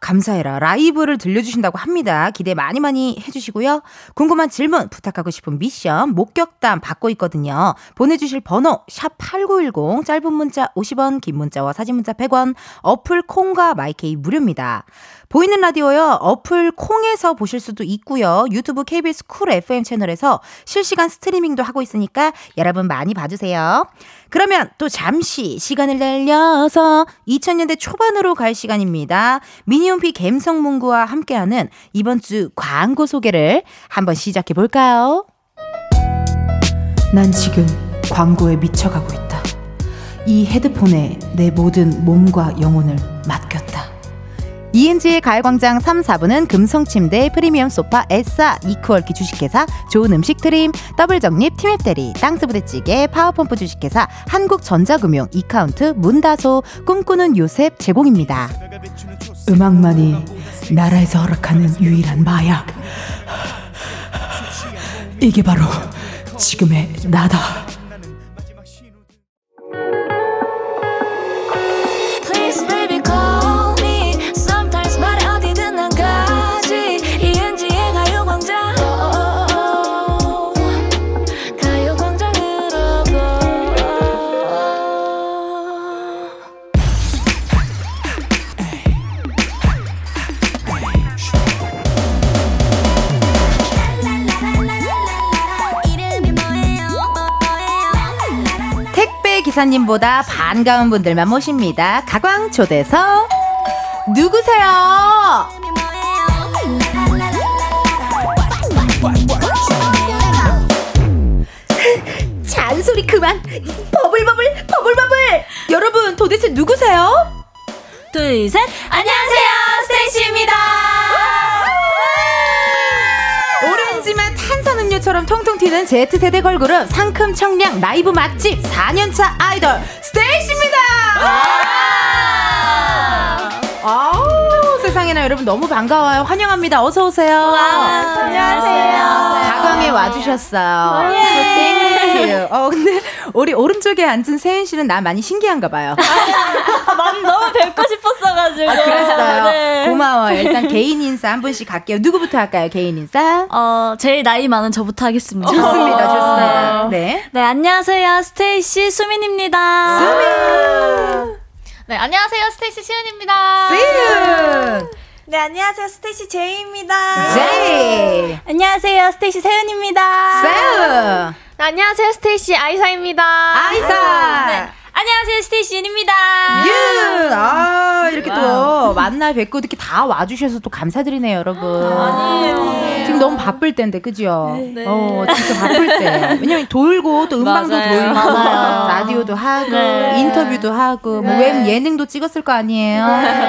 감사하게 라이브를 들려주신다고 합니다. 기대 많이 많이 해주시고요. 궁금한 질문, 부탁하고 싶은 미션, 목격담 받고 있거든요. 보내주실 번호 샵 8910 짧은 문자 50원, 긴 문자와 사진 문자 100원, 어플 콩과 마이케이 무료입니다. 보이는 라디오요. 어플 콩에서 보실 수도 있고요. 유튜브 KBS 쿨 FM 채널에서 실시간 스트리밍도 하고 있으니까 여러분 많이 봐주세요. 그러면 또 잠시 시간을 달려서 2000년대 초반으로 갈 시간입니다. 미니홈피 갬성문구와 함께하는 이번 주 광고 소개를 한번 시작해 볼까요? 난 지금 광고에 미쳐가고 있다. 이 헤드폰에 내 모든 몸과 영혼을 맡겼다. 이은지의 가요광장 3, 4부는 금성침대, 프리미엄 소파, 에싸, 이크월키 주식회사, 좋은 음식 트림, 더블정립, 티맵대리, 땅스부대찌개, 파워펌프 주식회사, 한국전자금융, 이카운트, 문다소, 꿈꾸는 요셉 제공입니다. 음악만이 나라에서 허락하는 유일한 마약. 이게 바로 지금의 나다. 기사님보다 반가운 분들만 모십니다. 가광 초대서 누구세요? 잔소리 그만. 버블버블 버블버블. 여러분 도대체 누구세요? 둘 셋. 안녕하세요 스테이시입니다. 음료처럼 통통 튀는 Z세대 걸그룹 상큼 청량 라이브 맛집 4년차 아이돌 스테이시입니다. 아우 세상에나 여러분 너무 반가워요. 환영합니다. 어서 오세요. 안녕하세요. 가광에 와주셨어요. thank you. 어 근데 우리 오른쪽에 앉은 세은 씨는 나 많이 신기한가 봐요. 막 너무 뵙고 싶었어가지고. 아, 그랬어요. 네. 고마워요. 일단 개인 인사 한 분씩 갈게요. 누구부터 할까요? 개인 인사? 어, 제일 나이 많은 저부터 하겠습니다. 좋습니다. 좋습니다. 네. 네, 안녕하세요. 스테이시 수민입니다. 수민! 네, 안녕하세요. 스테이시 시은입니다. 시은! 네, 안녕하세요. 스테이시 제이입니다. 제이! 안녕하세요. 스테이시 세은입니다. 세은! 네, 안녕하세요. 스테이시 아이사입니다. 아이사! 네. 안녕하세요, 스테이시 윤입니다. 윤! 아, 이렇게 또 만나 뵙고 이렇게 다 와주셔서 또 감사드리네요, 여러분. 아니에요. 지금 너무 바쁠 때인데, 그죠? 네. 어, 진짜 바쁠 때. 왜냐면 돌고 또 음방도 맞아요. 돌고, 맞아요. 라디오도 하고, 네. 인터뷰도 하고, 뭐 네. 웹 예능도 찍었을 거 아니에요?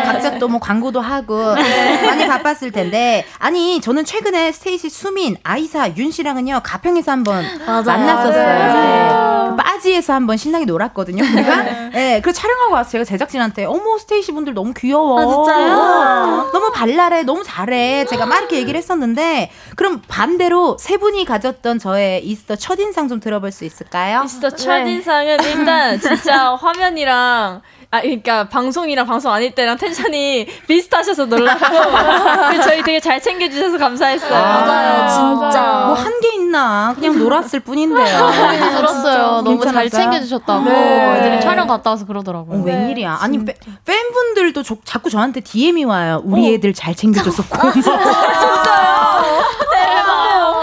각자 또 뭐 광고도 하고, 많이 바빴을 텐데. 아니, 저는 최근에 스테이시 수민, 아이사, 윤 씨랑은요, 가평에서 한번. 만났었어요. 맞아요. 네. 그 빠지에서 한번 신나게 놀았거든요. 우리가. 네, 그래서 촬영하고 와서 제가 제작진한테 어머 스테이시 분들 너무 귀여워. 아, 진짜요? 어, 너무 발랄해, 너무 잘해. 제가 막 이렇게 얘기를 했었는데 그럼 반대로 세 분이 가졌던 저의 이스터 첫 인상 좀 들어볼 수 있을까요? 진짜 첫인상은 일단 진짜 화면이랑 아, 그러니까 방송이랑 방송 아닐 때랑 텐션이 비슷하셔서 놀랐고 그리고 저희 되게 잘 챙겨주셔서 감사했어요. 아, 맞아요, 진짜. 뭐 한 게 있나? 그냥 놀았을 뿐인데요. 들었어요. 너무 잘 괜찮았어요? 챙겨주셨다고. 네. 애들이 촬영 갔다 와서 그러더라고요. 어, 웬일이야. 아니, 팬- 팬분들도 조- 자꾸 저한테 DM이 와요. 우리 애들 잘 챙겨줘서 고마워.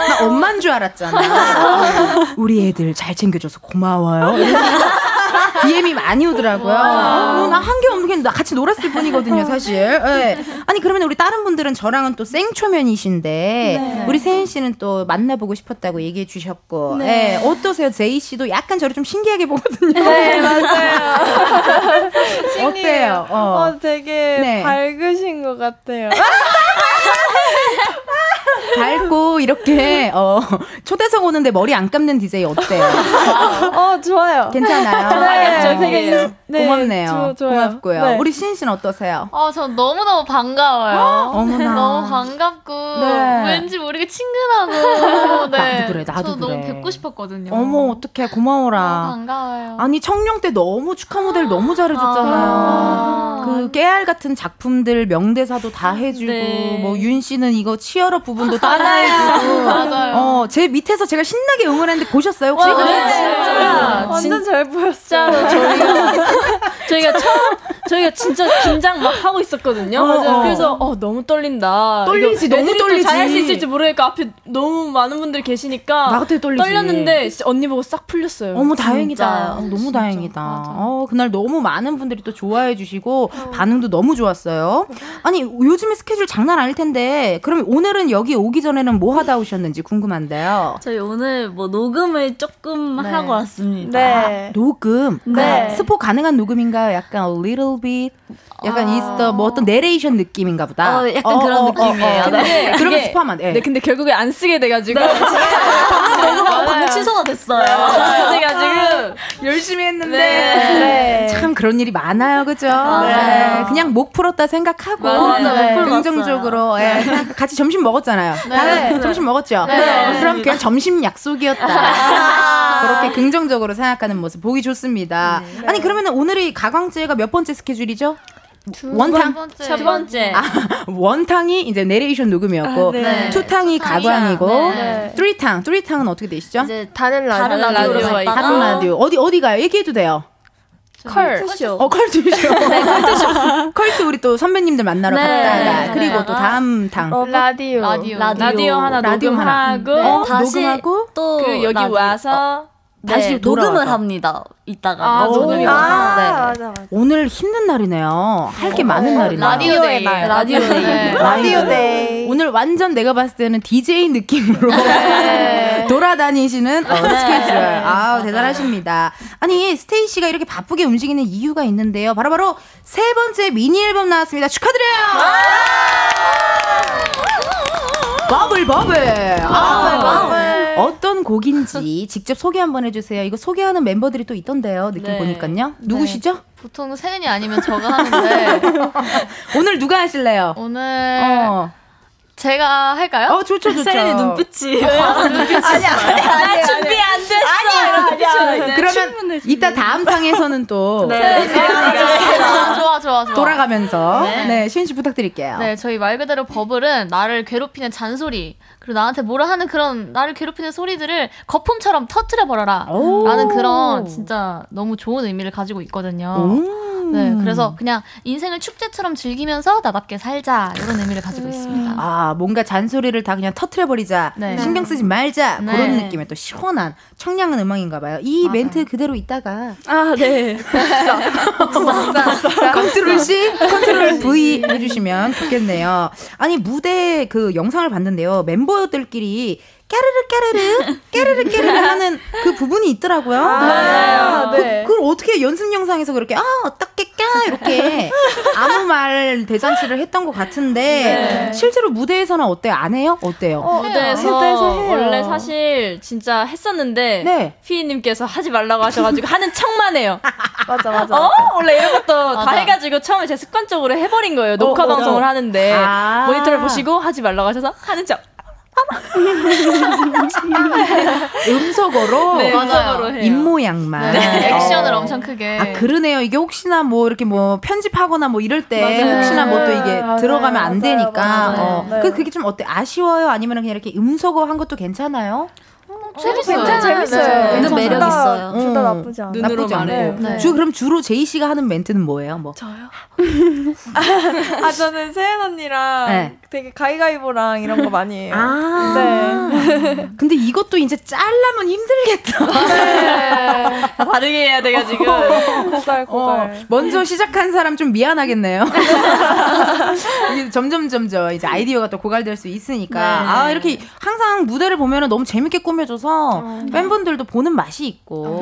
나 엄만 줄 알았잖아. 우리 애들 잘 챙겨줘서 고마워요. DM이 많이 오더라고요. 어, 나한게 없는 게나 같이 놀았을 뿐이거든요, 사실. 예. 아니 그러면 우리 다른 분들은 저랑은 또 생초면이신데 우리 세은 씨는 또 만나보고 싶었다고 얘기해 주셨고, 예. 어떠세요, 제이 씨도 약간 저를 좀 신기하게 보거든요. 네, 맞아요. 어때요? 어. 어, 되게 네. 밝으신 것 같아요. 밝고 이렇게 어, 초대석 오는데 머리 안 감는 디제이 어때요? 어, 좋아요. 괜찮아요? 네, 저 되게 네, 고맙네요. 조- 좋아요. 고맙고요. 네. 우리 신인 씨는 어떠세요? 아, 전 너무 너무 반가워요. 어머나. 너무 반갑고, 네. 왠지 모르게 친근하고, 네. 나도 그래, 나도 저 너무 그래. 뵙고 싶었거든요. 어머 어떡해 너무 고마워라. 반가워요. 아니 청룡 때 너무 축하 모델 너무 잘해줬잖아요. 아. 그 깨알 같은 작품들 명대사도 다 해주고 네. 뭐윤 씨는 이거 치얼업 부분도 따라해주고 맞아요. 어, 제 밑에서 제가 신나게 응원했는데 보셨어요 혹시? 네, 네. 진짜 완전 잘 보였어요. 저희가 저희가 처음 저희가 진짜 긴장 막 하고 있었거든요. 어, 어. 그래서 어 너무 떨린다. 떨리지, 이거 너무 떨리지. 잘할 수 있을지 모르니까 앞에 너무 많은 분들이 계시니까 나 같아도 떨리지. 떨렸는데 언니 보고 싹 풀렸어요. 어머 다행이다. 어, 너무 진짜. 다행이다. 맞아. 어, 그날 너무 많은 분들이 또 좋아해 주시고 반응도 너무 좋았어요. 아니 요즘에 스케줄 장난 아닐 텐데 그럼 오늘은 여기 오기 전에는 뭐 하다 오셨는지 궁금한데요. 저희 오늘 뭐 녹음을 조금 네. 하고 왔습니다. 네. 녹음. 네. 스포 가능한 녹음인가요? 약간 a little bit. 약간 있어 뭐 어떤 내레이션 느낌인가 보다. 어, 약간 그런 느낌이에요. 근데 그러면 스포하면 안 돼. 네, 근데 결국에 안 쓰게 돼가지고 녹음하고 방금 취소가 됐어요. 돼가지고 열심히 했는데 네. 참 그런 일이 많아요, 그죠? 네, 그냥 목 풀었다 생각하고. 네. 긍정적으로 예, 같이 점심 먹었잖아요. 네. 점심 먹었죠? 네. 그럼 그냥 점심 약속이었다. 그렇게 긍정적으로 생각하는 모습 보기 좋습니다. 아니 그러면 오늘이 가광제가 몇 번째 스케줄이죠? 원탕. 번째. 첫 번째 아, 원탕이 이제 내레이션 녹음이었고 네. 투탕이 가광이고 네. 쓰리탕, 쓰리탕은 어떻게 되시죠? 이제 다른 라디오. 다른 갔다가 다른 라디오 어디 어디 가요? 얘기해도 돼요. 컬어 컬투쇼. 컬투쇼. 컬투 우리 또 선배님들 만나러 네. 갔다가 네. 그리고 또 다음 탕. 어, 라디오. 라디오. 라디오. 라디오 하나 라디오 녹음하고 네, 어, 다시 녹음하고 또 그 여기 라디오- 와서 네, 다시 돌아와서. 녹음을 합니다. 이따가 아, 녹음이 아. 네. 맞아, 맞아. 오늘 힘든 날이네요. 할 게 많은 날이네요. 라디오 day. 날. 라디오 day. 네. 라디오 day. 오늘 완전 내가 봤을 때는 DJ 느낌으로 돌아다니시는 어, 스케줄. 아 대단하십니다. 아니 스테이 씨가 이렇게 바쁘게 움직이는 이유가 있는데요. 바로바로 세 번째 미니 앨범 나왔습니다. 축하드려요. 버블 버블. 아, 어떤 곡인지 직접 소개 한번 해주세요. 이거 소개하는 멤버들이 또 있던데요. 느낌 네. 보니까요. 누구시죠? 보통 세은이 아니면 저가 하는데, 오늘 누가 하실래요? 오늘 어, 제가 할까요? 어 좋죠 좋죠. 세린이 눈빛이 아니, 준비 안 됐어. 그러면 이따 다음 탕에서는 또 네. 아, 좋아, 좋아, 좋아. 돌아가면서 네, 네. 시은 씨 부탁드릴게요. 네, 저희 말 그대로 버블은 나를 괴롭히는 잔소리, 그리고 나한테 뭐라 하는 그런 나를 괴롭히는 소리들을 거품처럼 터트려 버려라. 오. 라는 그런 진짜 너무 좋은 의미를 가지고 있거든요. 음. 네, 그래서 그냥 인생을 축제처럼 즐기면서 나답게 살자. 이런 의미를 가지고 있습니다. 아 뭔가 잔소리를 다 그냥 터트려 버리자 네. 신경 쓰지 말자 네. 그런 느낌의 또 시원한 청량한 음악인가봐요. 이 멘트 그대로 있다가 아 네. 컨트롤 C, 컨트롤 V 해주시면 좋겠네요. 아니 무대 그 영상을 봤는데요. 멤버들끼리 까르르 까르르 까르르 까르르 하는 그 부분이 있더라고요. 맞아요. 그, 네. 그 걸 어떻게 연습 영상에서 그렇게 아 어떻게 까 이렇게 아무 말 대잔치를 했던 것 같은데 실제로 무대에서는 어때요? 안 해요? 어때요? 무대에서 무대에서 해요. 원래 사실 진짜 했었는데 네. 피디님께서 하지 말라고 하셔가지고 하는 척만 해요. 맞아, 맞아. 어? 원래 이런 것도 다 맞아. 해가지고 처음에 제가 습관적으로 해버린 거예요. 녹화 어, 어, 방송을 어. 하는데 아. 모니터를 보시고 하지 말라고 하셔서 하는 척. 음소거로 네, 맞아요. 음성으로 해요. 입모양만. 네, 액션을 어. 엄청 크게. 아 그러네요. 이게 혹시나 뭐 이렇게 뭐 편집하거나 뭐 이럴 때 맞아요. 혹시나 뭐 또 이게 맞아요. 들어가면 안 맞아요. 되니까 맞아요. 어. 네. 그 그게 좀 어때? 아쉬워요? 아니면 그냥 이렇게 음소거 한 것도 괜찮아요? 재밌어요. 괜찮아요. 재밌어요. 네. 은근 매력 있어요. 둘다 음. 나쁘지 않아요. 눈으로 나쁘지. 말해요. 네. 주 그럼 주로 제이 씨가 하는 멘트는 뭐예요? 뭐 아 저는 세연 언니랑 네. 되게 가위가위보랑 이런 거 많이 해요. 아. 네. 근데 이것도 이제 짤라면 힘들겠다. 다 다르게 해야 돼가지고. 고갈 어, 고갈. 먼저 시작한 사람 좀 미안하겠네요. 점점 점점 이제 아이디어가 또 고갈될 수 있으니까 아 이렇게 항상 무대를 보면은 너무 재밌게 꾸며줘서 팬분들도 보는 맛이 있고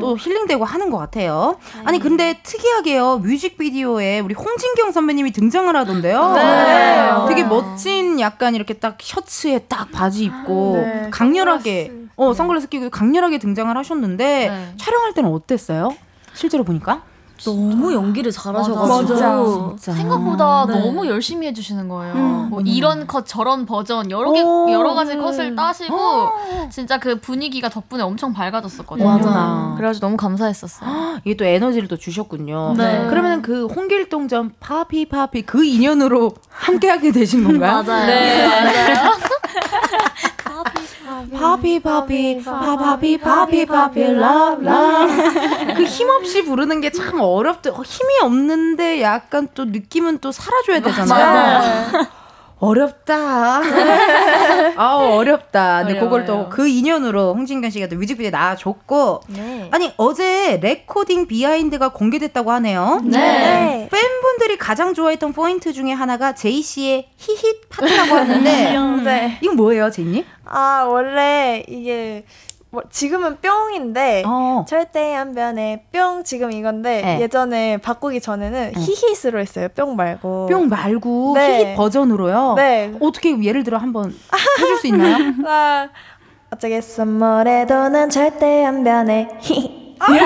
또 힐링되고 하는 것 같아요. 아니 근데 특이하게요 뮤직비디오에 우리 홍진경 선배님이 등장을 하던데요. 네. 되게 멋진 약간 이렇게 딱 셔츠에 딱 바지 입고 네, 강렬하게 선글라스. 어 선글라스 끼고 강렬하게 등장을 하셨는데 네. 촬영할 때는 어땠어요? 실제로 보니까? 너무 연기를 잘하셔가지고. 맞아. 진짜. 생각보다 네. 너무 열심히 해주시는 거예요. 음. 뭐 이런 컷 저런 버전 여러 개 오. 여러 가지 컷을 따시고 진짜 그 분위기가 덕분에 엄청 밝아졌었거든요. 맞아. 그래가지고 너무 감사했었어요. 이게 또 에너지를 또 주셨군요. 네. 그러면 그 홍길동전 파피 파피 그 인연으로 함께하게 되신 건가요? 맞아요. 네, 맞아요. 파피 파피 파파피 파피 파피 라라 그 힘없이 부르는 게 참 어렵더 어, 힘이 없는데 약간 또 느낌은 또 살아줘야 되잖아요. 어렵다. 아우 어렵다. 근데 그걸 또 그 인연으로 홍진경 씨가 또 뮤직비디오 나와줬고 아니 어제 레코딩 behind가 공개됐다고 하네요. 네. 팬분들이 가장 좋아했던 포인트 중에 하나가 제이 씨의 히힛 파트라고 하는데 네. 이건 뭐예요, 제이님? 아 원래 이게 뭐 지금은 뿅인데 어. 절대 안 변해 뿅 지금 이건데 네. 예전에 바꾸기 전에는 히힛으로 했어요 뿅 말고 뿅 말고 네. 히힛 버전으로요. 네 어떻게 예를 들어 한번 해줄 수 있나요? 아, 어쩌겠어 뭐래도 난 절대 안 변해 히히 처음에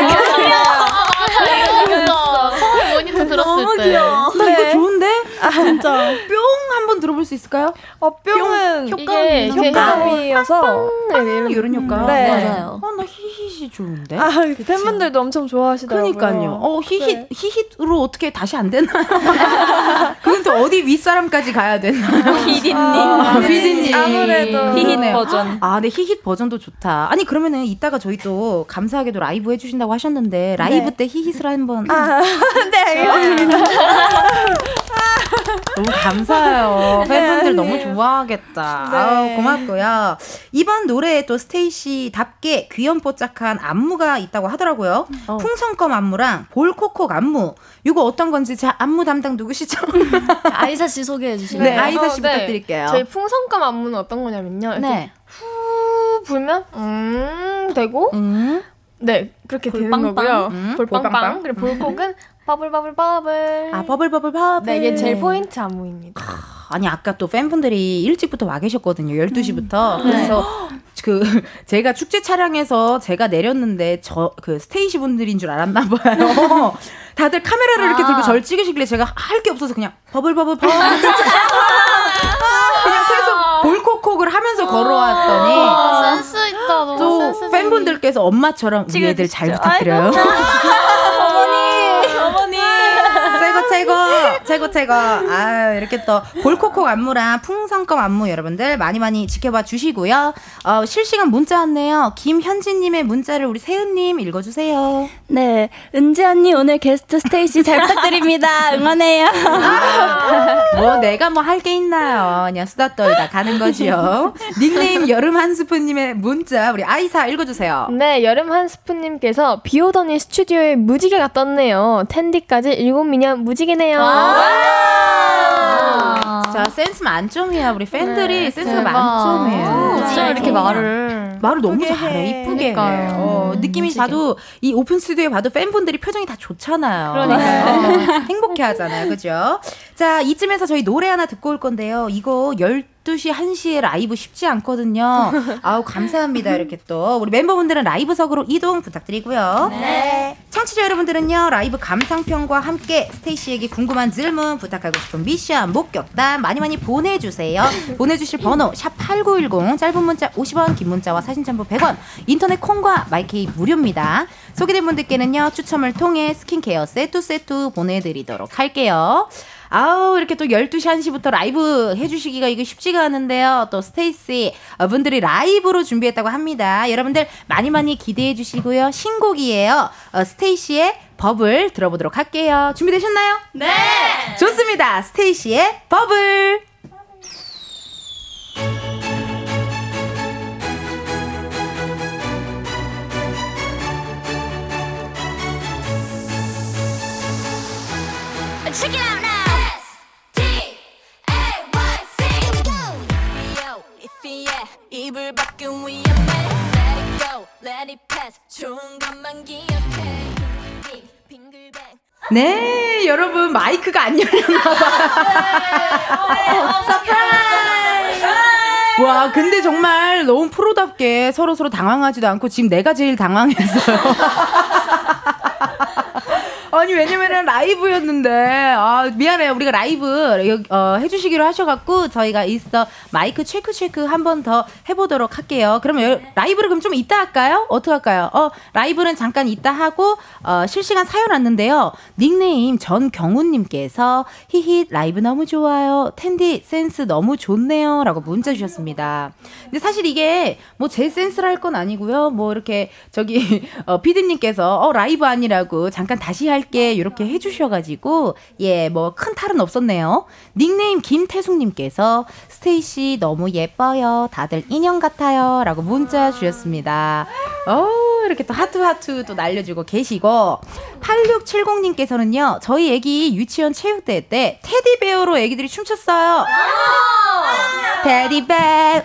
모니터 들었을 때. 나 이거 좋은데? 아 진짜 뿅 한번 들어볼 수 있을까요? 어 뿅은 이게 효과음이어서 네, 이런 효과. 네. 맞아요. 어, 나 히힛이 좋은데? 아 팬분들도 엄청 좋아하시더라고요 그러니까요. 어, 히힛, 네. 히힛으로 어떻게 다시 안 되나요? 그건 또 어디 윗사람까지 가야 되나요? 피디님. 아, 피디님. 아무래도 히힛 그러네요. 버전. 아, 네, 히힛 버전도 좋다. 아니, 그러면은 이따가 저희 또 감사하게도 라이브 해 주신다고 하셨는데, 라이브 네. 때 히힛을 한번. 아, 네 알겠습니다 너무 감사해요. 팬분들 네, 너무 아니에요. 좋아하겠다. 네. 아우, 고맙고요. 이번 노래에 또 스테이시답게 귀염뽀짝한 안무가 있다고 하더라고요. 어. 풍선껌 안무랑 볼코콕 안무. 이거 어떤 건지 제 안무 담당 누구시죠? 아이사 씨 소개해 주시면. 네, 아이사 씨 어, 네. 부탁드릴게요. 저희 풍선껌 안무는 어떤 거냐면요. 이렇게 네. 후 불면 음 되고 음. 네 그렇게 되는 볼빵빵. 거고요. 음. 볼빵빵 그리고 볼콕은 bubble bubble bubble. 아, bubble bubble bubble. 네 이게 제일 포인트 안무입니다. 아니 아까 또 팬분들이 일찍부터 와 계셨거든요. 12시부터. 그래서 그 제가 축제 차량에서 제가 내렸는데 저 그 스테이시 분들인 줄 알았나 봐요. 다들 카메라를 이렇게 들고 절 찍으시길래 제가 할 게 없어서 그냥 bubble bubble bubble 그냥 계속 볼콕콕을 하면서 걸어왔더니 아, 센스 있다. 너무 또. 팬분들께서 엄마처럼 우리 애들 잘 부탁드려요. 최고 최고 최고. 아 이렇게 또 볼콕콕 안무랑 풍선껌 안무 여러분들 많이 많이 지켜봐 주시고요. 어, 실시간 문자 왔네요. 김현진님의 문자를 우리 세은님 읽어주세요. 네, 은지 언니 오늘 게스트 스테이시 잘 부탁드립니다. 응원해요. 뭐 내가 뭐 할 게 있나요? 그냥 수다 떨다 가는 거지요. 닉네임 여름 한 스푼님의 문자 우리 아이사 읽어주세요. 네 여름 한 스푼님께서 비 오더니 스튜디오에 무지개가 떴네요. 은디까지 일곱 미녀 무지개네요. 자 센스 만점이야 우리 팬들이 센스가 대박. 만점이에요 어쩜 이렇게 말을. 말을 너무 잘해 해. 이쁘게. 어, 느낌이 멋지게. 봐도 이 오픈 스튜디오에 봐도 팬분들이 표정이 다 좋잖아요 그러니까요. 어, 행복해 하잖아요 그죠 자 이쯤에서 저희 노래 하나 듣고 올 건데요 이거 12 12시, 1시에 라이브 쉽지 않거든요. 아우, 감사합니다. 이렇게 또. 우리 멤버분들은 라이브석으로 이동 부탁드리고요. 네. 청취자 여러분들은요, 라이브 감상평과 함께 스테이시에게 궁금한 질문, 부탁하고 싶은 미션, 목격담 많이 많이 보내주세요. 보내주실 번호, 샵8910, 짧은 문자 50원, 긴 문자와 사진 첨부 100원, 인터넷 콩과 마이케이 무료입니다. 소개된 분들께는요, 추첨을 통해 스킨케어 세트 세트 보내드리도록 할게요. 아우, 이렇게 또 12시, 1시부터 라이브 해주시기가 이게 쉽지가 않은데요. 또 스테이시 어, 분들이 라이브로 준비했다고 합니다. 여러분들 많이 많이 기대해 주시고요. 신곡이에요. 어, 스테이시의 버블 들어보도록 할게요. 준비되셨나요? 네! 좋습니다. 스테이시의 버블! 이불 밖은 위험해. Let it go, let it pass. 좋은 것만 기억해. 빙, 빙글뱅. 네, 여러분 마이크가 안 열렸나봐요. 와, 근데 정말 너무 프로답게 서로 서로 당황하지도 않고 지금 내가 제일 당황했어요. 아니 왜냐면은 라이브였는데 아 미안해요 우리가 라이브 여기, 어, 해주시기로 하셔갖고 저희가 인스타 마이크 체크 체크 한 번 더 해보도록 할게요. 그러면 여- 라이브를 그럼 좀 이따 할까요? 어떻게 할까요? 어 라이브는 잠깐 이따 하고 어, 실시간 사연 왔는데요. 닉네임 전경훈님께서 히히 라이브 너무 좋아요. 은디 센스 너무 좋네요라고 문자 주셨습니다. 근데 사실 이게 뭐 제 센스라 할건 아니고요. 뭐 이렇게 저기 어, 피디님께서 어 라이브 아니라고 잠깐 다시 할게 이렇게 해주셔가지고 예 뭐 큰 탈은 없었네요. 닉네임 김태숙님께서 스테이씨 너무 예뻐요. 다들 인형 같아요라고 문자 주셨습니다. 어 이렇게 또 하트 하트 또 날려주고 계시고 8670님께서는요 저희 애기 유치원 체육대회 때 테디베어로 애기들이 춤췄어요. 테디베어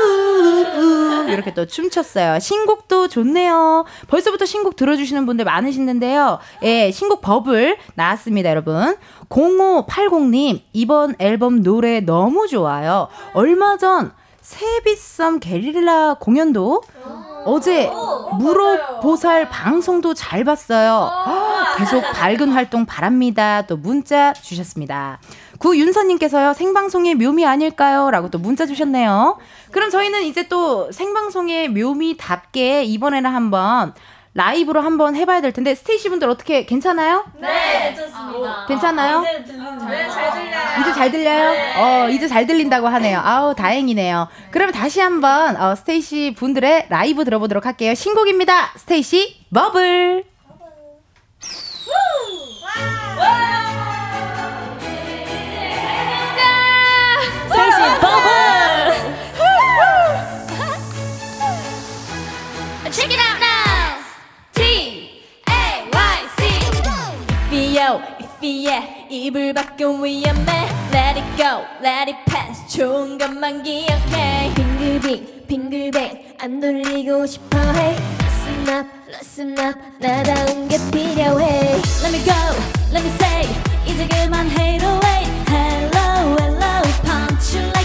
우우우우 이렇게 또 춤췄어요. 신곡도 좋네요. 벌써부터 신곡 들어주시는 분들 많으시는데요. 예, 신곡 버블 나왔습니다, 여러분. 0580님, 이번 앨범 노래 너무 좋아요. 얼마 전 세비썸 게릴라 공연도 어제 무로보살 방송도 잘 봤어요. 헉, 계속 밝은 활동 바랍니다. 또 문자 주셨습니다. 구윤서님께서요, 생방송의 묘미 아닐까요? 라고 또 문자 주셨네요. 그럼 저희는 이제 또 생방송의 묘미답게 이번에는 한번 라이브로 한번 해봐야 될 텐데, 스테이시 분들 어떻게 괜찮아요? 네, 좋습니다. 괜찮아요? 이제 들리는 네, 잘 들려요. 이제 잘 들려요? 어, 이제 잘 들린다고 하네요. 아우, 다행이네요. 그러면 다시 한번, 어, 스테이시 분들의 라이브 들어보도록 할게요. 신곡입니다. 스테이시, 버블. 스테 Bubble. Check it out now. T A Y C. Feel, feel. 이불 밖은 위험해. Let it go, let it pass. 좋은 것만 기억해. 빙글빙, 빙글뱅. 안 돌리고 싶어 해. Listen up, listen up. 나다운 게 필요해. Let me go, let me say. 이제 그만해, away. you like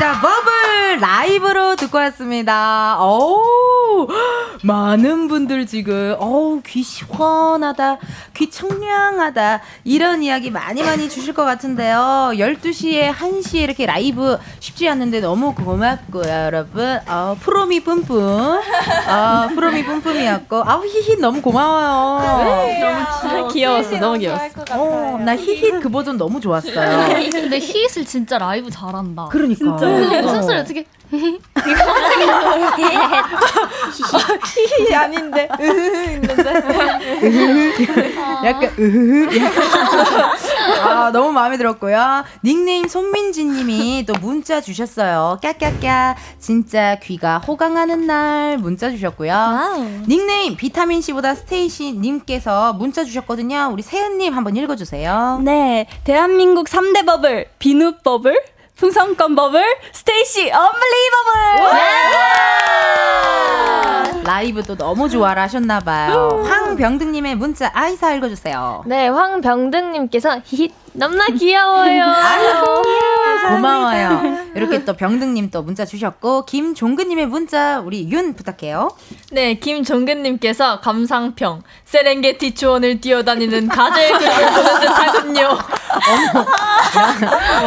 신곡입니다. 버블 라이브로 듣고 왔습니다. 오 많은 분들 지금 어우 귀 시원하다, 귀 청량하다 이런 이야기 많이 많이 주실 것 같은데요. 12시에 1시에 이렇게 라이브 쉽지 않는데 너무 고맙고요, 여러분. 어, 프로미 뿜뿜. 어, 프로미 뿜뿜이었고 아우 히히 너무 고마워요. 너무 귀여웠어. 너무 귀여웠어. 어, 나 히히 그 버전 너무 좋았어요. 근데 히읗을 진짜 라이브 잘한다. 그러니까. 그 웃음소리 어떻게 히히 아닌데. 으흐흐 있는데. 약간 으흐흐. 아 너무 마음에 들었고요. 닉네임 손민지님이 또 문자 주셨어요. 까까까 진짜 귀가 호강하는 날 문자 주셨고요. 닉네임 비타민 C보다 스테이시 님께서 문자 주셨거든요. 우리 세은님 한번 읽어주세요. 네, 대한민국 3대 버블, 비누 버블, 풍선껌 버블, 스테이시 unbelievable! 라이브 또 너무 좋아라 하셨나봐요. 황병등님의 문자 아이사 읽어주세요. 네, 황병등님께서 히히 너무나 귀여워요. 아이고, 고마워요. 이렇게 또 병등님 또 문자 주셨고 김종근님의 문자 우리 윤 부탁해요. 네, 김종근님께서 감상평 세렝게티 초원을 뛰어다니는 가젤 그룹을 보는 듯하군요.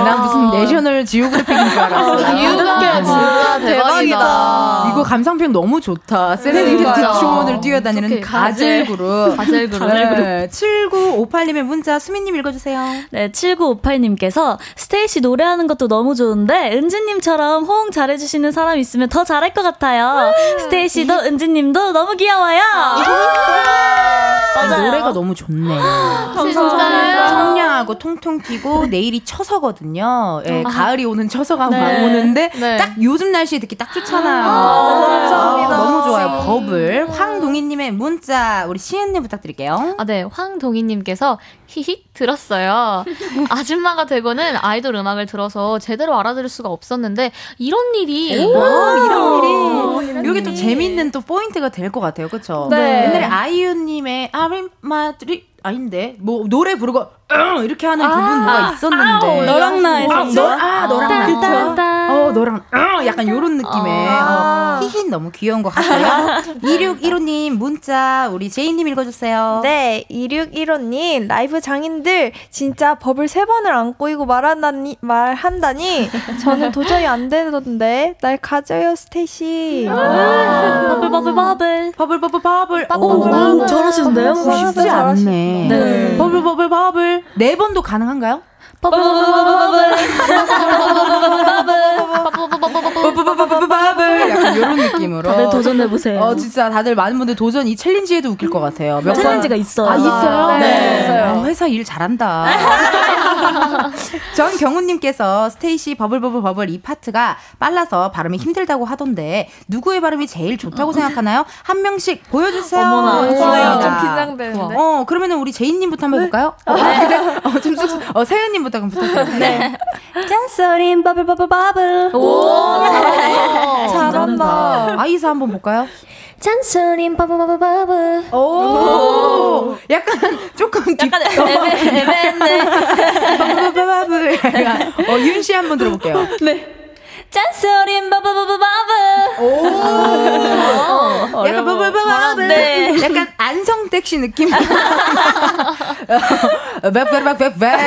난 무슨 National Geographic인 줄 알았어. 이유가 진짜 대박이다. 이거 감상평 너무 좋다. 세렝게티. 초원을 뛰어다니는. 가젤 그룹. 가젤 그룹. 네. 7958님의 문자 수민님 읽어주세요. 네, 7958님께서 스테이시 노래하는 것도 너무 좋은데 은지님처럼 호응 잘해주시는 사람 있으면 더 잘할 것 같아요. 스테이시도 은지님도 너무 귀여워요. 맞아요. 노래가 너무 좋네. 진짜요? 청량하고 통통 튀고 내일이 처서거든요. 예, 가을이 오는 처서가 네. 오는데 네. 딱 요즘 날씨에 듣기 딱 좋잖아요. 감사합니다. 너무 좋아요. 버블. 황동희님의 문자 우리 시은님 부탁드릴게요. 아, 네. 황동희님께서 히히 들었어요. 아줌마가 되고는 아이돌 음악을 들어서 제대로 알아들을 수가 없었는데 이런 일이 오, 이런 일이. 이게 또 재밌는 또 포인트가 될 것 같아요. 그쵸? 네. 옛날에 아이유님의 아림마드리 아닌데 뭐 노래 부르고 응 이렇게 하는 부분 뭐가 있었는데. 너랑 나 아, 했었죠? 너, 아 너랑 나 딴딴딴. 어 너랑 응 약간 요런 느낌의. 어, 히히 너무 귀여운 것 같고요. 2615님 문자 우리 재이님 읽어주세요. 네, 2615님, 라이브 장인들, 진짜 버블 세 번을 안 꼬이고 말한다니, 말한다니, 저는 도저히 안 되던데, 날 가져요, 스테이시. bubble bubble bubble. bubble bubble bubble 오, 잘하시는데요? 쉽지 않네. 네. bubble bubble bubble 네 번도 가능한가요? bubble bubble bubble bubble bubble bubble 약간 이런 느낌으로 다들 도전해 보세요. 어 진짜 다들 많은 분들 도전 이 challenge에도 웃길 것 같아요. 몇 challenge가 번- 있어요. 아 있어요? 네, 있어요. 어, 회사 일 잘한다. 전경훈님께서 스테이시 bubble bubble bubble 이 파트가 빨라서 발음이 힘들다고 하던데 누구의 발음이 제일 좋다고 생각하나요? 한 명씩 보여주세요. 좋습니다. 좀 긴장되는데. 어 그러면은 우리 재이님부터 한번 해볼까요? 어, 그래? 어, 좀 쑥, 어 세은님부터 그럼 부탁드릴게요. 네. 잔소린 bubble bubble bubble. 잘한다. 아이사 한번 볼까요? bubble bubble bubble. 오, 약간 조금 약간 애매했네. 바바바바바블. 어, 윤 씨 한번 들어볼게요. 짠소린 버블. 오, 약간 바바바바블. 약간 안성택 씨 느낌. 백백백백백.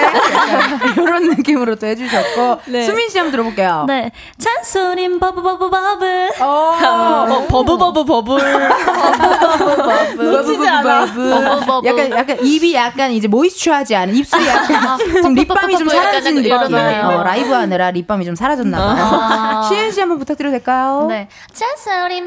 이런 느낌으로 또 해주셨고. 수민 씨 한번 들어볼게요. 네. 잔소린 bubble bubble bubble. 어, 버브 버브 버블. 놓치지 않아. 약간 약간 입이 약간 이제 모이스처하지 않은 입술이 약간 지금 lip balm이 좀 사라진 느낌. 어, 라이브 하느라 lip balm이 좀 사라졌나 봐 요. 시은 씨 한번 부탁드려도 될까요? 네.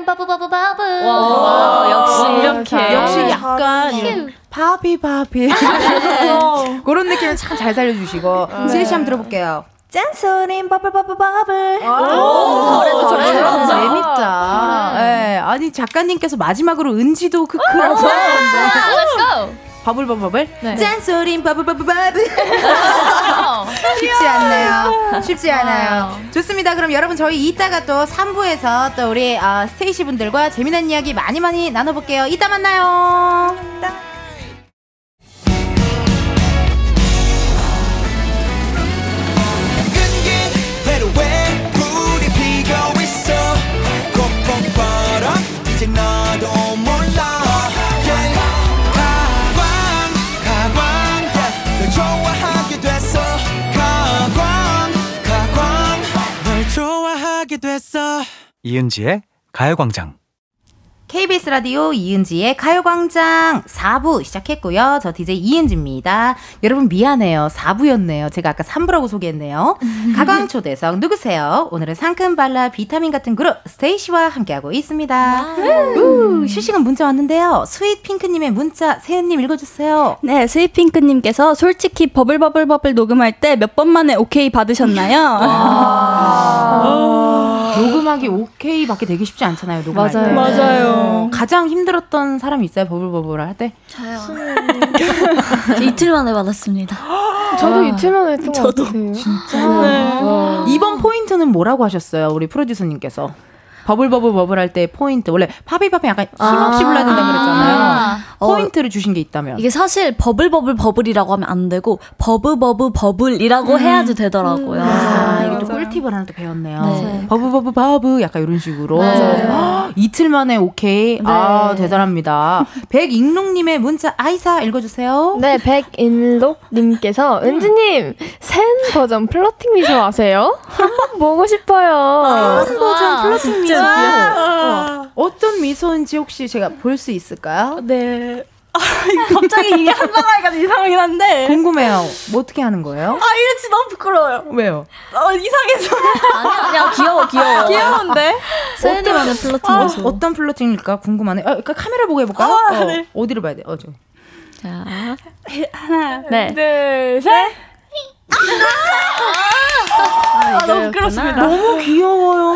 bubble bubble bubble. 와, 역시 이렇게. 역시 아, 약간 이런 바비 바비 그런 느낌을 참 잘 살려주시고 시은 씨 한번 들어볼게요. 잔소린 bubble bubble bubble. 오, 잘해, 잘해. 어, 재밌다. 예, 아니 작가님께서 마지막으로 은지도 크크라고 하셨는데 Let's go. 버블 버블 네. 짠소린 버블 버블 버블 쉽지 않네요? 쉽지 않아요. 좋습니다. 그럼 여러분 저희 이따가 또 3부에서 또 우리 어, 스테이시 분들과 재미난 이야기 많이 많이 나눠볼게요. 이따 만나요. 끈긴 이은지의 가요광장. KBS 라디오 이은지의 가요광장 4부 시작했고요. 저 DJ 이은지입니다. 여러분 미안해요. 4부였네요. 제가 아까 3부라고 소개했네요. 가광초대석 누구세요? 오늘은 상큼 발라 비타민 같은 그룹 스테이시와 함께하고 있습니다. 우, 실시간 문자 왔는데요. Sweet Pink님의 문자 세은님 읽어주세요. 네, Sweet Pink님께서 솔직히 bubble bubble bubble 녹음할 때 몇 번 만에 오케이 받으셨나요? 아. 녹음하기 오케이밖에 되기 쉽지 않잖아요. 녹음할 맞아요. 때. 맞아요. 가장 힘들었던 사람이 있어요? bubble bubble 할 때? 저요. 이틀 만에 받았습니다. 저도 이틀 만에 했던 것 저도. 같아요. 진짜? 네. 이번 포인트는 뭐라고 하셨어요? 우리 프로듀서님께서. bubble bubble bubble 할 때 포인트. 원래 파비파피 약간 힘없이 아. 불러야 된다고 그랬잖아요. 아. 포인트를 주신 게 있다면. 이게 사실 bubble bubble bubble이라고 하면 안 되고 버브버브 bubble이라고 음. 해야지 되더라고요. 아, 이게 또 꿀팁을 하나 또 배웠네요. 네. 버브버브 버브 약간 이런 식으로. 아, 이틀 만에 오케이. 아, 대단합니다. 백익롱님의 문자 아이사 읽어주세요. 네, 백인록님께서 은지님 샌 버전 flirting 미소 아세요? 한번 보고 싶어요. 한 버전 flirting 미소. 귀여워. 어. 어떤 미소인지 혹시 제가 볼 수 있을까요? 네. 갑자기 이게 한방하기가 이상하긴 한데. 궁금해요. 뭐 어떻게 하는 거예요? 아, 이거 진짜 너무 부끄러워요. 왜요? 어, 이상해서. 아니야, 아니야, 귀여워, 귀여워. 귀여운데? 세연이만의 플러팅 아, 미소. 어떤 플러팅일까 궁금하네. 아, 그러니까 카메라 보고 해볼까요? 아, 어, 네. 어디로 봐야 돼? 어, 저. 자, 하나, 네. 둘, 셋. 아, 너무 부끄럽습니다. 너무 귀여워요.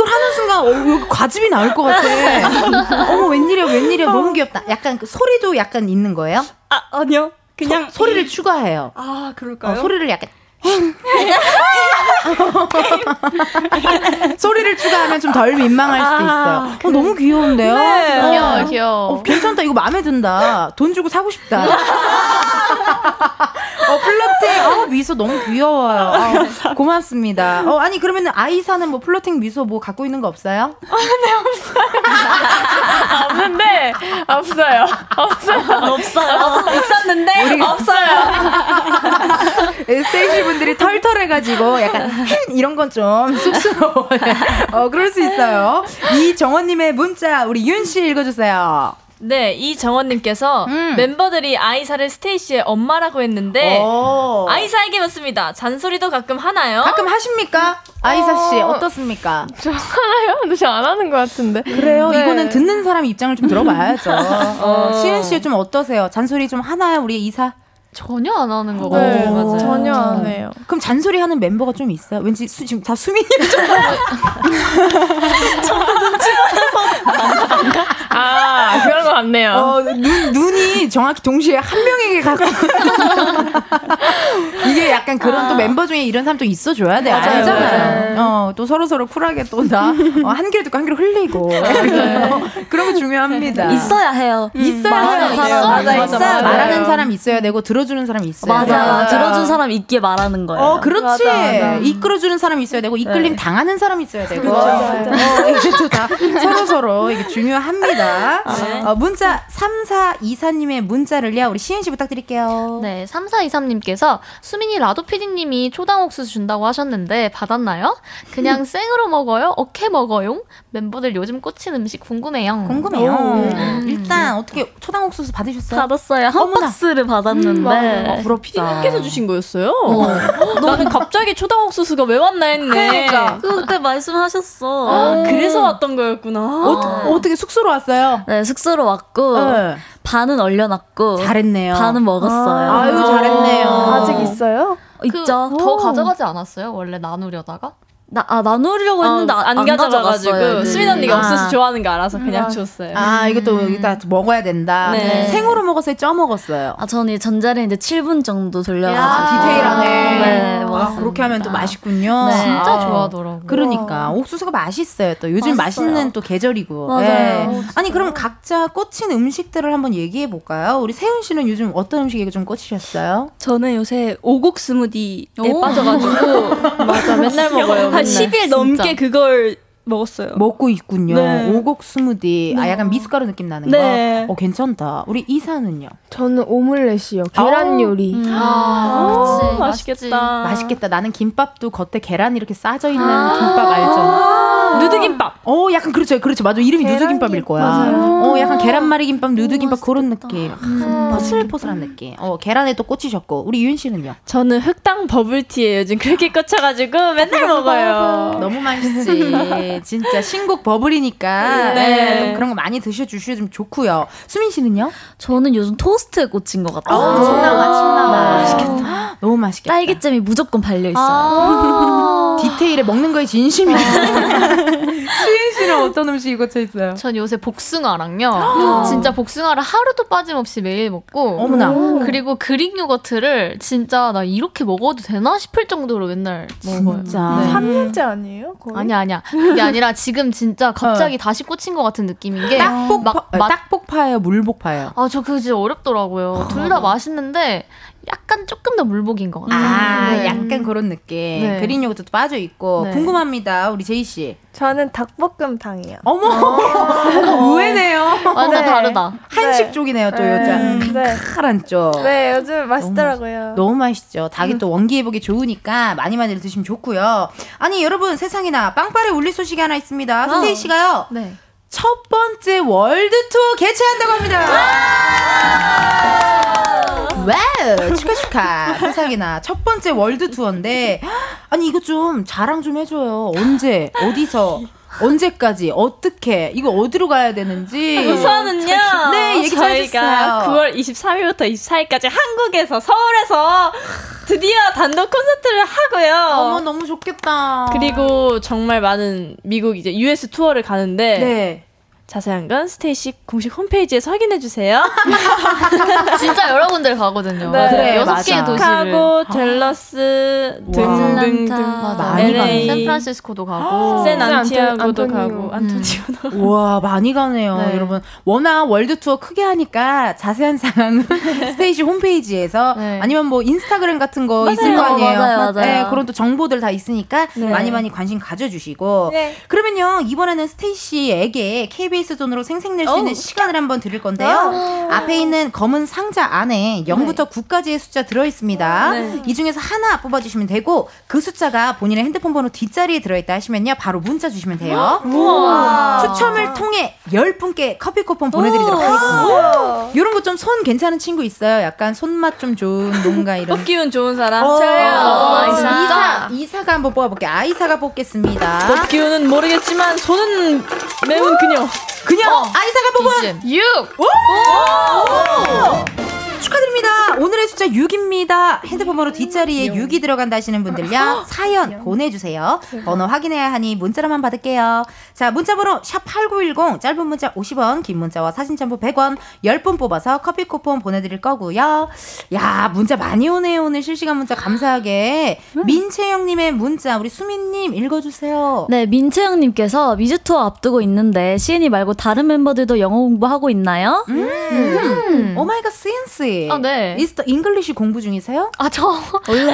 이걸 하는 순간 어, 여기 과즙이 나올 것 같아. 어머 웬일이야 웬일이야 너무 귀엽다. 약간 그 소리도 약간 있는 거예요? 아, 아니요. 그냥 소, 리를 추가해요. 아, 그럴까요? 어, 소리를 약간 소리를 추가하면 좀 덜 민망할 수도 있어요. 어, 너무 귀여운데요? 네. 어. 귀여워, 귀여워. 어, 괜찮다. 이거 마음에 든다. 돈 주고 사고 싶다. 어, flirting. 어, 미소 너무 귀여워요. 어, 고맙습니다. 어, 아니, 그러면 아이사는 뭐 flirting 미소 뭐 갖고 있는 거 없어요? 없는데 없어요. 없어요. 없어요. 있었는데 없어요. 스테이 시 분들이 털털해가지고 약간 이런 건 좀 쑥스러워요. 어, 그럴 수 있어요. 이정원님의 문자 우리 윤 씨 읽어주세요. 네, 이정원님께서 음. 멤버들이 아이사를 스테이시의 엄마라고 했는데 오. 아이사에게 묻습니다. 잔소리도 가끔 하나요? 가끔 하십니까? 아이사 씨 어 떻습니까? 저 하나요? 근데 저안 하는 것 같은데. 그래요? 네. 이거는 듣는 사람 입장을 좀 들어봐야죠. 어, 시은 씨 좀 어떠세요? 잔소리 좀 하나요, 우리 이사? 전혀 안 하는 거 네, 같아요. 맞아요. 전혀 안 해요. 그럼 잔소리 하는 멤버가 좀 있어요? 왠지 수, 지금 다 수민이 좀. 아 그런 것 같네요. 어, 눈, 눈이 정확히 동시에 한 명에게 가고. 이게 약간 그런 또 멤버 중에 이런 사람 또 있어줘야 돼. 맞아요. 알잖아요. 어, 또 서로 서로 쿨하게 또 나, 어, 한 귀를 듣고 한 귀를 흘리고. 어, 그런 거 중요합니다. 있어야 해요. 있어야 해요. 사람. 맞아, 맞아, 있어야 맞아요. 말하는 사람 있어야 되고 들어 주는 사람 있어야 맞아요. 돼요. 들어준 사람 있게 말하는 거예요. 어, 그렇지. 맞아, 맞아. 이끌어주는 사람 있어야 되고, 이끌림 네. 당하는 사람 있어야 되고. 그렇죠. 어, 다 서로 서로 이게 중요합니다. 네. 어, 문자 3424님의 문자를요, 우리 시은 씨 부탁드릴게요. 네, 3423님께서 수민이 라도 PD님이 초당 옥수수 준다고 하셨는데 받았나요? 그냥 생으로 먹어요? 어케 먹어요? 멤버들 요즘 꽂힌 음식 궁금해요. 궁금해요. 음. 일단 어떻게 초당 옥수수 받으셨어요? 받았어요. 한 어머나. 박스를 받았는데. 어, 부럽다. 피디님께서 주신 거였어요? 나는 갑자기 초당 옥수수가 왜 왔나 했네. 그러니까. 그때 말씀하셨어. 아, 그래서 왔던 거였구나. 어, 어떻게 숙소로 왔어요? 네, 숙소로 왔고 네. 반은 얼려놨고 잘했네요. 반은 먹었어요. 아유, 잘했네요. 아직 있어요? 그, 있죠. 더 가져가지 않았어요? 원래 나누려다가? 나, 아, 나누려고 했는데 안, 안 가져가가지고 가져갔어요. 수민 언니가 아. 옥수수 좋아하는 거 알아서 그냥 음. 줬어요. 아, 이것도 이따 먹어야 된다. 네. 생으로 먹었어요? 쪄 먹었어요? 아, 저는 이 전자레인지 7분 정도 돌려가지고. 아, 디테일하네. 네, 아, 먹었습니다. 그렇게 하면 또 맛있군요. 네. 진짜 아. 좋아하더라고요. 그러니까 옥수수가 맛있어요. 또 요즘 맛있어요. 맛있는 또 계절이고. 맞아요. 예. 아니 그럼 각자 꽂힌 음식들을 한번 얘기해 볼까요? 우리 세훈 씨는 요즘 어떤 음식에 좀 꽂히셨어요? 저는 요새 오곡 스무디에 오. 빠져가지고 맞아, 맨날 먹어요. 한 맨날. 10일 넘게 그걸 먹었어요. 먹고 있군요. 네. 오곡 스무디. 아 약간 미숫가루 느낌 나는 네. 거. 어 괜찮다. 우리 이사는요? 저는 오믈렛이요. 계란 요리. 아, 그치, 맛있겠다. 맛있겠다. 나는 김밥도 겉에 계란 이렇게 싸져 있는 김밥 알죠? 누드김밥. 어, 약간 그렇죠. 그렇죠. 맞아. 이름이 누드김밥일 거야. 맞아요. 어, 약간 계란말이 김밥, 누드김밥 그런 느낌. 아, 포슬포슬한 느낌. 어, 계란에 또 꽂히셨고. 우리 유인 씨는요? 저는 흑당 버블티에 요즘 그렇게 꽂혀가지고 맨날 먹어요. 너무 맛있지. 진짜 신곡 버블이니까 네. 네, 그런 거 많이 드셔주시면 좋고요. 수민 씨는요? 저는 요즘 토스트에 꽂힌 것 같아요. 아, 침 나와, 침 나와. 맛있겠다. 너무 맛있겠다. 딸기잼이 무조건 발려 있어요. 아. 디테일에 먹는 거에 진심이. 수인 씨는 어떤 음식이 꽂혀 있어요? 전 요새 복숭아랑요. 진짜 복숭아를 하루도 빠짐없이 매일 먹고. 어머나. 그리고 그릭 요거트를 진짜 나 이렇게 먹어도 되나 싶을 정도로 맨날 먹어요. 진짜. 네. 3년째 아니에요? 거의? 아니야 아니야. 그게 아니라 지금 진짜 갑자기 다시 꽂힌 것 같은 느낌인 게. 딱복파, 막 맛- 딱복파예요, 물복파예요. 아, 저 그거 진짜 어렵더라고요. 둘 다 맛있는데 약간 조금 더 물복인 것 같아요. 아, 네. 약간 그런 느낌. 네. 그린 요거트도 빠져 있고 네. 궁금합니다, 우리 제이 씨. 저는 닭볶음탕이요. 어머, 의외네요. 완전 네. 다르다. 한식 네. 쪽이네요, 또 네. 요즘. 네. 칼칼한 쪽. 네, 요즘 맛있더라고요. 너무 맛있죠. 닭이 또 원기 회복에 좋으니까 많이 많이 드시면 좋고요. 아니 여러분 세상에나 빵빠레 울릴 소식이 하나 있습니다. 스테이 씨가요. 네. 첫 번째 월드 투어 개최한다고 합니다. 와우 축하 축하 세상에나 첫 번째 월드 투어인데 아니 이거 좀 자랑 좀 해줘요 언제 어디서 언제까지 어떻게 이거 어디로 가야 되는지 우선은요. 네 얘기 좀 저희가 해주세요 9월 23일부터 24일까지 한국에서 서울에서 드디어 단독 콘서트를 하고요. 어머 너무 좋겠다 그리고 정말 많은 미국 이제 US 투어를 가는데 네 자세한 건 스테이시 공식 홈페이지에서 확인해 주세요. 진짜 여러 군데를 가거든요. 네, 그래, 여섯 맞아. 개의 도시를. 시카고, 델러스 등등등 많이 가네. 샌프란시스코도 가고. 샌안티아고도 안토니오. 가고 안토니오도 와 많이 가네요 네. 여러분 워낙 월드 투어 크게 하니까 자세한 사항은 스테이시 홈페이지에서 네. 아니면 뭐 인스타그램 같은 거 맞아요. 있을 거 아니에요 맞아요, 맞아요. 네, 그런 또 정보들 다 있으니까 네. 많이 많이 관심 가져주시고 네. 그러면요 이번에는 스테이시에게 KBS 돈으로 생생낼 수 있는 시간을 한번 드릴 건데요. 앞에 있는 검은 상자 안에 0부터 9까지의 숫자 들어 있습니다. 이 중에서 하나 뽑아 주시면 되고 그 숫자가 본인의 핸드폰 번호 뒷자리에 들어 있다 하시면요. 바로 문자 주시면 돼요. 추첨을 통해 10분께 커피 쿠폰 보내 드리도록 하겠습니다. 이런 거 좀 손 괜찮은 친구 있어요? 약간 손맛 좀 좋은 뭔가 이런. 법 기운 좋은 사람? 어, 저요. 이사. 이사가 한번 뽑아 볼게요. 아이사가 뽑겠습니다. 법 기운은 모르겠지만 손은 매운 그녀. 그냥 아이사가 뽑은 6! 축하드립니다. 오늘의 숫자 6입니다. 핸드폰 번호 뒷자리에 6이 들어간다 하시는 분들요. 사연 보내주세요. 번호 확인해야 하니 문자로만 받을게요. 자, 문자번호 샵8910 짧은 문자 50원 긴 문자와 사진 첨부 100원 10분 뽑아서 커피 쿠폰 보내드릴 거고요. 야 문자 많이 오네요. 오늘 실시간 문자 감사하게. 민채영님의 문자 우리 수민님 읽어주세요. 네, 민채영님께서 미주 투어 앞두고 있는데 시은이 말고 다른 멤버들도 영어 공부하고 있나요? 음. Oh my god 센스. 아, 네. 이스터 English 공부 중이세요? 아, 저. 원래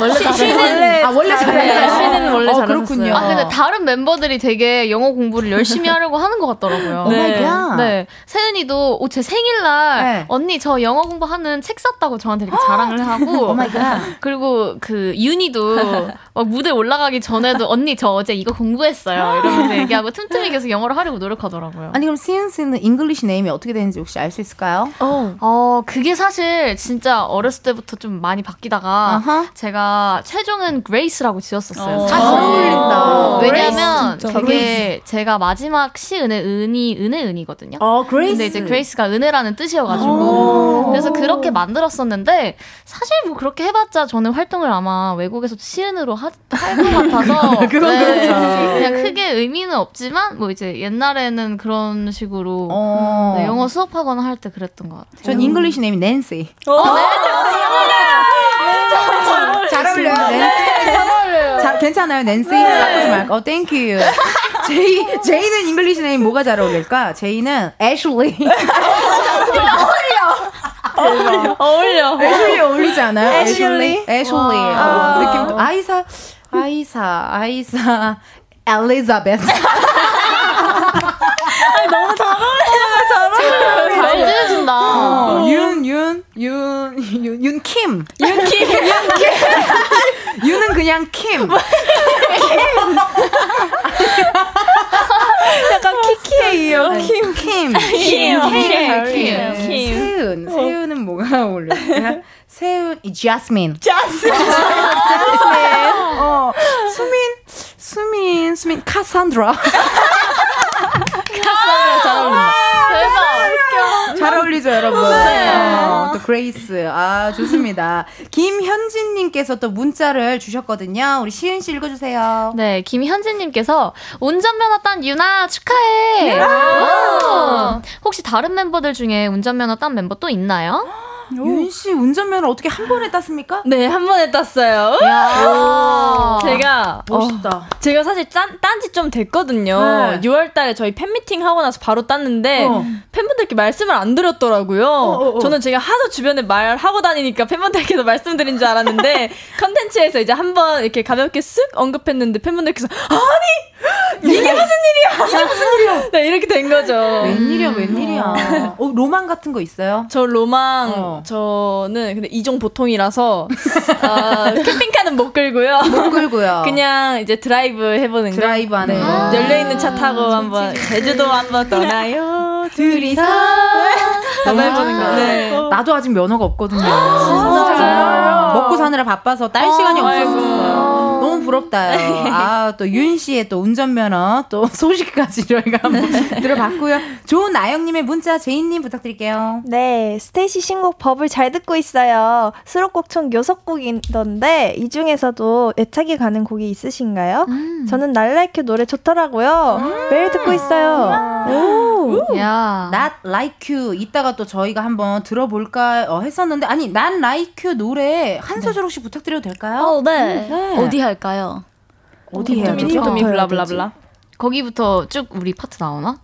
원래 시- 잘해요. 원래 아 원래 잘해요. 시는 원래 어, 잘하셨어요. 그렇군요. 아, 근데 다른 멤버들이 되게 영어 공부를 열심히 하려고 하는 것 같더라고요. 네. Oh my god. 네. 세은이도 오, 제 생일날 네. 언니 저 영어 공부하는 책 샀다고 저한테 이렇게 자랑을 하고 Oh my god. 그리고 그 윤이도 막 무대 올라가기 전에도 언니 저 어제 이거 공부했어요 이러면서 얘기하고 틈틈이 계속 영어를 하려고 노력하더라고요. 아니 그럼 시은스는 English name이 어떻게 되는지 혹시 알 수 있을까요? 어, 그게 사실 진짜 어렸을 때부터 좀 많이 바뀌다가 아하. 제가 최종은 그레이스라고 지었었어요. 잘 어울린다. 왜냐면 진짜. 그게 제가 마지막 시 은혜 은이 은혜 은이거든요. 어 그레이스. 근데 이제 그레이스가 은혜라는 뜻이어가지고 그래서 그렇게 만들었었는데 사실 뭐 그렇게 해봤자 저는 활동을 아마 외국에서 시은으로 할 것 같아서 그건 그렇죠. 그냥 크게 의미는 없지만 뭐 이제 옛날에는 그런 식으로 어. 네, 영어 수업하거나 할 때 그랬던 것 같아요. 전 English name이 낸시. 잘 어울려요. 낸시. 자, 괜찮아요, 낸시. 바꾸지 말까? 어, thank you. 재이, 재이는 English name 뭐가 잘 어울릴까? 재이는 애슐리. 어울려. 애슐리 어울리지 않아요? 애슐리? 애슐리. 어, 느낌도. 아이사, 아이사, 아이사. 엘리자베스. 너무 잘 어울려. 잘 지내준다. 어, 윤, 윤, 윤, 윤, 윤, 킴. 윤, 킴. 윤, 킴. 윤은 그냥 킴. 킴이요, 킴. 킴. 킴. 킴. 킴. 킴. 킴. 세은. 세은은 뭐가 어울려요? 세은, 이 자스민. 자스민. 자스민. 어, 수민, 수민, 수민, 카산드라. 카산드라 잘 어울린다. 어울리죠, 여러분. 네. 어, 또 그레이스. 아, 좋습니다. 김현진님께서 또 문자를 주셨거든요. 우리 시은 씨 읽어주세요. 네, 김현진님께서 운전면허 딴 윤아 축하해. 네. 와. 혹시 다른 멤버들 중에 운전면허 딴 멤버 또 있나요? 윤씨 운전면허 어떻게 한 번에 땄습니까? 네, 한 번에 땄어요. 야. 제가 멋있다. 어, 제가 사실 딴 딴지 좀 됐거든요. 네. 6월 달에 저희 팬미팅 하고 나서 바로 땄는데 어. 팬분들께 말씀을 안 드렸더라고요. 어, 어. 저는 제가 하도 주변에 말하고 다니니까 팬분들께서 말씀드린 줄 알았는데 컨텐츠에서 이제 한번 이렇게 가볍게 쓱 언급했는데 팬분들께서 아니 이게 무슨 일이야? 이게 무슨 일이야? 네, 이렇게 된 거죠. 웬일이야, 웬일이야. 어, 로망 같은 거 있어요? 저 로망 어. 저는 근데 이종 보통이라서 아, 캠핑카는 못 끌고요. 못 끌고요. 그냥 이제 드라이브 해보는 거. 드라이브 하는 네. 거. 열려 있는 차 타고 한번 제주도 한번 떠나요. 둘이서 한번 해보는 거. 네. 나도 아직 면허가 없거든요. 진짜요? 먹고 사느라 바빠서 딸 시간이 아이고. 없었어요. 너무 부럽다요. 아, 또 윤 씨의 또 운전면허 또 소식까지 저희가 한번 들어봤고요. 좋은 나영님의 문자 재이님 부탁드릴게요. 네, 스테이시 신곡 법을 잘 듣고 있어요. 수록곡 총 6곡이던데 이 중에서도 애착이 가는 곡이 있으신가요? 저는 Not Like You 노래 좋더라고요. 매일 듣고 있어요. 오. 야. Not Like You 이따가 또 저희가 한번 들어볼까 어, 했었는데 아니 Not Like You 노래 한 소절 혹시 부탁드려도 될까요? 어, 네. 네. 어디 할 까요? 어디 해야 되죠? 도미 블라블라블라. 거기부터 쭉 우리 파트 나오나?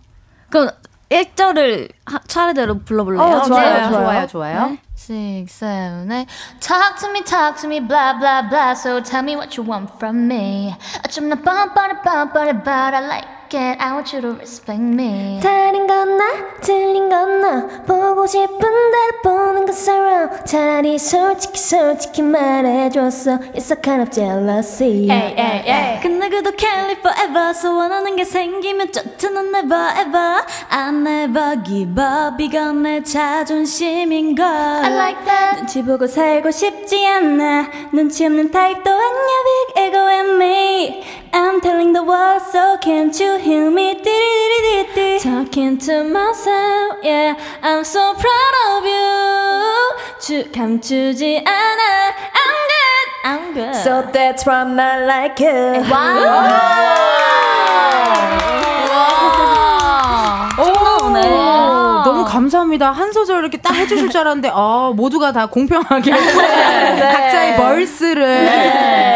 그럼 1절을 차례대로 불러볼래요? 어, 좋아요, 네, 좋아요, 좋아요. 네. Six, seven, eight. Talk to me, talk to me, blah blah blah. So tell me what you want from me. 좀나 뻔뻔해 뻔뻔해, but I like I want you to respect me. 다른 건 나, 틀린 건 너. 보고 싶은 대로 보는 것처럼. 차라리 솔직히 솔직히 말해줬어. It's a kind of jealousy. Hey, hey, hey. 근데 그도 can't live forever So 원하는 게 생기면 쫓아는 never ever I never give up 이건 내 자존심인걸 I like that. 눈치 보고 살고 싶지 않아 눈치 없는 타입도 아니야 big ego and me I'm telling the world so can't you hear me 띠리리리리리 Talking to myself yeah I'm so proud of you 주 감추지 않아 I'm good I'm good So that's why I'm not like you. 오, 너무 감사합니다. 한 소절 이렇게 딱 해주실 줄 알았는데, 아, 모두가 다 공평하게 각자의 벌스를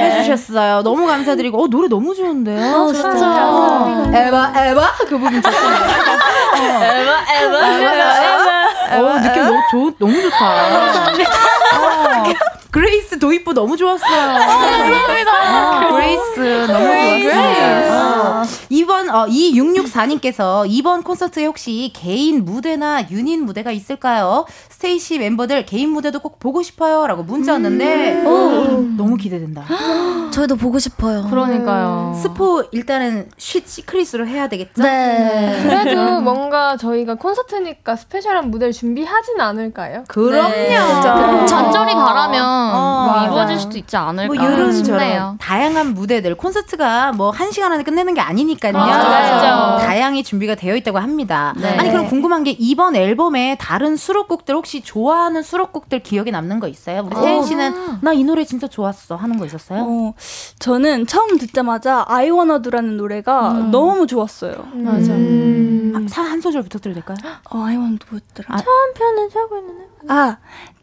해주셨어요. 너무 감사드리고, 어, 노래 너무 좋은데요? 진짜. 에바, 에바? 그 부분 좋습니다. 에바 에바 에바 어, 느낌 너무, 좋, 너무 좋다. 어, 그레이스 도입부 너무 좋았어요. 감사합니다. 그레이스 너무 좋았어요. 어, 이번 어, 2664님께서 이번 콘서트에 혹시 개인 무대나 유닛 무대가 있을까요? 스테이시 멤버들 개인 무대도 꼭 보고 싶어요라고 문자 왔는데 너무 기대된다. 저희도 보고 싶어요 그러니까요. 스포 일단은 쉿 secret으로 해야 되겠죠? 네 그래도 뭔가 저희가 콘서트니까 스페셜한 무대를 준비하진 않을까요? 그럼요. 네. 잔절이 바라면 어, 뭐. 이루어질 수도 있지 않을까 뭐 싶네요. 이런저런 다양한 무대들 콘서트가 뭐 한 시간 안에 끝내는 게 아니니까요. 맞아요. 다양히 준비가 되어 있다고 합니다. 네. 아니 그럼 궁금한 게 이번 앨범에 다른 수록곡들 혹시 좋아하는 수록곡들 기억에 남는 거 있어요? 우리 세인 씨는 나 이 노래 진짜 좋았어 하는 거 있었어요? 어, 저는 처음 듣자마자 I Wanna Do라는 노래가 너무 좋았어요. 맞아. 음. 아, 한 소절 부탁드려도 될까요? 어, I Wanna Do 뭐였더라? 아, 한편을 자고 있는 아,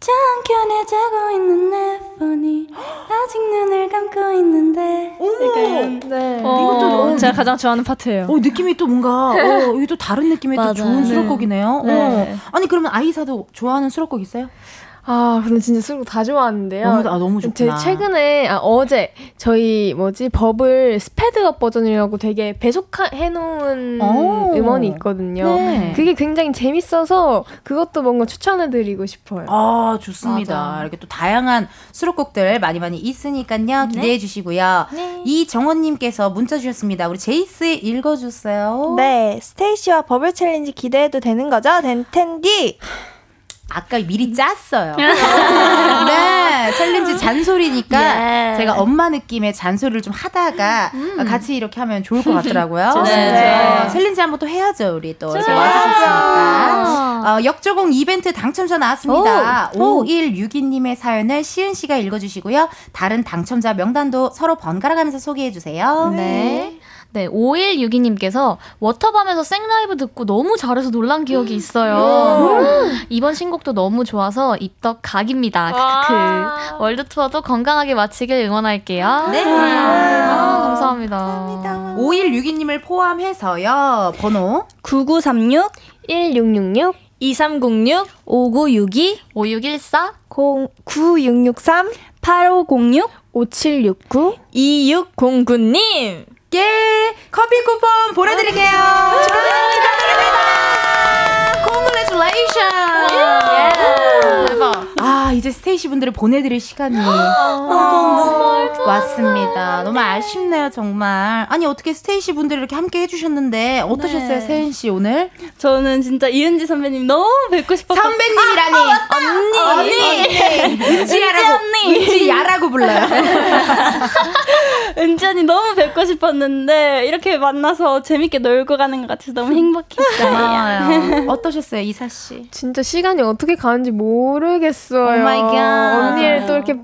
짱견에 자고 있는 내 폰이 아직 눈을 감고 있는데. 약간, 네. 이것도 너무 제가 가장 좋아하는 파트예요. 어, 느낌이 또 뭔가 어, 이게 또 다른 느낌의 또 맞아요. 좋은 네. 수록곡이네요. 네. 어. 아니 그러면 아이사도 좋아하는 수록곡 있어요? 아, 근데 진짜 수록 다 좋아하는데요. 너무, 아, 너무 좋구나. 제 최근에, 아, 어제, 저희, 뭐지, Bubble sped up 버전이라고 되게 배속해놓은 음원이 있거든요. 네. 그게 굉장히 재밌어서 그것도 뭔가 추천해드리고 싶어요. 아, 좋습니다. 맞아. 이렇게 또 다양한 수록곡들 많이 많이 있으니까요. 기대해 주시고요. 이정원님께서 문자 주셨습니다. 우리 재이 씨 읽어주세요. 네, 스테이씨와 버블 챌린지 기대해도 되는 거죠? 덴텐디. 아까 미리 짰어요. 네, 챌린지 잔소리니까 예. 제가 엄마 느낌의 잔소리를 좀 하다가 같이 이렇게 하면 좋을 것 같더라고요. 네. 챌린지 한번 또 해야죠, 우리 또 좋아요. 와주셨으니까. 어, 역조공 이벤트 당첨자 나왔습니다. 오, 오. 5162님의 사연을 시은 씨가 읽어주시고요. 다른 당첨자 명단도 서로 번갈아 가면서 소개해 주세요. 네. 네, 5162님께서 워터밤에서 생라이브 듣고 너무 잘해서 놀란 기억이 있어요. 이번 신곡도 너무 좋아서 입덕 각입니다. 크크. 월드 투어도 건강하게 마치길 응원할게요. 네. 아, 감사합니다. 5162님을 포함해서요. 번호 9936 1666 2306 5962 5614 9663 8506 5769 2609님 예, 커피 쿠폰 보내드릴게요. Congratulations. 대박. 아, 이제 스테이시 분들을 보내드릴 시간이 왔습니다. 너무 아쉽네요, 정말. 아니, 어떻게 스테이시 분들 이렇게 함께 해주셨는데, 어떠셨어요, 네. 세은 씨, 오늘? 저는 진짜 이은지 선배님 너무 뵙고 싶었어요. 선배님이라니. 언니. 언니. 은지야라고. 언니. 은지야라고 불러요. 은지 언니 너무 뵙고 싶었는데 이렇게 만나서 재밌게 놀고 가는 것 같아서 너무 행복했어요. 고마워요. 어떠셨어요, 이사 씨? 진짜 시간이 어떻게 가는지 모르겠어요. Oh my God. 언니를 또 이렇게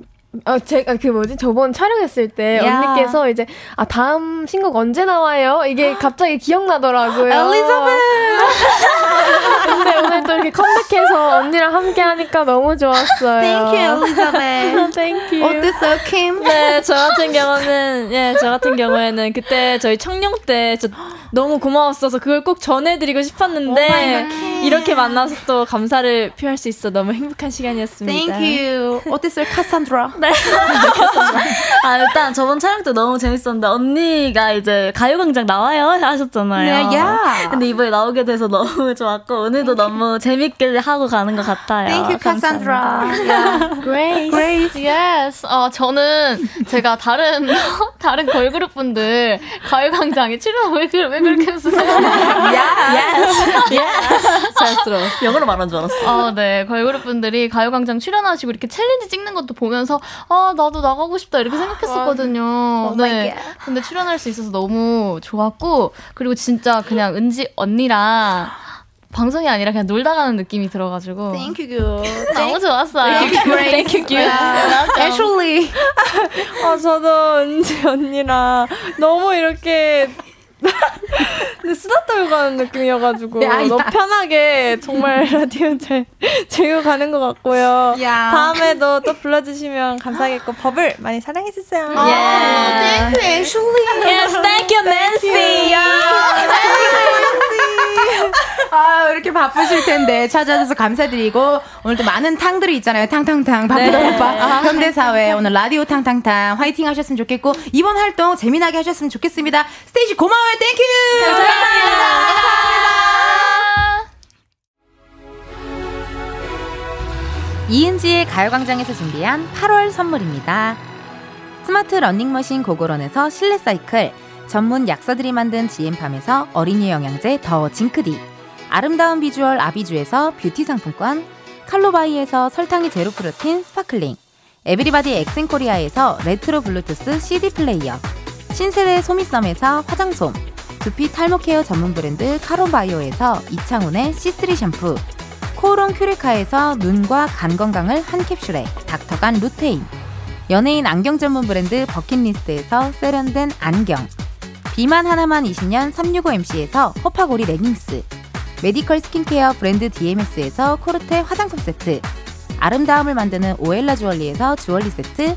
어, 제가 그 뭐지 저번 촬영했을 때 야. 언니께서 이제 아 다음 신곡 언제 나와요? 이게 갑자기 기억나더라고요. 엘리자베트. 근데 오늘 또 이렇게 컴백해서 언니랑 함께 하니까 너무 좋았어요. Thank you, 엘리자베트. Thank you. 어땠어요, 킴? 네, 저 같은 경우는 예, 저 같은 경우에는 그때 저희 청룡 때저 너무 고마웠어서 그걸 꼭 전해드리고 Oh 싶었는데 이렇게 만나서 또 감사를 표할 수 있어 너무 행복한 시간이었습니다. Thank you. 어땠어요, 카산드라? 네. 아 일단 저번 촬영 때 너무 재밌었는데 언니가 이제 가요광장 나와요 하셨잖아요. 네, 야. 근데 이번에 나오게 돼서 너무 좋았고 오늘도 너무 재밌게 하고 가는 것 같아요. Thank you, 감사합니다. 카산드라. Grace. Grace. Yes. 어, 저는 제가 다른 다른 걸그룹 분들 가요광장에 출연 왜, 그래- 왜 그렇게 했어요? 잘스러워. 영어로 말한 줄 알았어. 어, 네. 걸그룹 분들이 가요광장 출연하시고 이렇게 챌린지 찍는 것도 보면서 아, 나도 나가고 싶다 이렇게 생각했었거든요. my 네. God. 근데 출연할 수 있어서 너무 좋았고 그리고 진짜 그냥 은지 언니랑 방송이 아니라 그냥 놀다 가는 느낌이 들어가지고 Thank you. 너무 좋았어요. Thank you. Thank you. Actually. 아, 저도 은지 언니랑 너무 이렇게 근데 수다 떨고 가는 느낌이어가지고 야, 야. 너무 편하게 정말 라디오 잘 즐겨 가는 것 같고요. 야. 다음에도 또 불러주시면 감사하겠고 버블 많이 사랑해주세요. Thank you, Ashley. Yes, thank you, Nancy. 아, 이렇게 바쁘실 텐데 찾아줘서 감사드리고 오늘 또 많은 탕들이 있잖아요. 탕탕탕 바쁘다 네. 바빠. 현대 사회 오늘 라디오 탕탕탕 화이팅 하셨으면 좋겠고 이번 활동 재미나게 하셨으면 좋겠습니다. 스테이씨 고마워요. Thank you. 이은지의 가요광장에서 준비한 8월 선물입니다. 스마트 러닝머신 고고런에서 실내 사이클, 전문 약사들이 만든 지엠팜에서 어린이 영양제 더 징크디, 아름다운 비주얼 아비주에서 뷰티 상품권, 칼로바이에서 설탕이 제로 프로틴 스파클링, 에브리바디 엑센코리아에서 레트로 블루투스 CD 플레이어, 신세대 소미썸에서 화장솜, 두피 탈모 케어 전문 브랜드 카론바이오에서 이창훈의 C3 샴푸, 코오롱 큐레카에서 눈과 간 건강을 한 캡슐에 닥터간 루테인, 연예인 안경 전문 브랜드 버킷리스트에서 세련된 안경, 비만 하나만 20년 365MC에서 호파고리 레깅스, 메디컬 스킨케어 브랜드 DMS에서 코르테 화장품 세트, 아름다움을 만드는 오엘라 주얼리에서 주얼리 세트,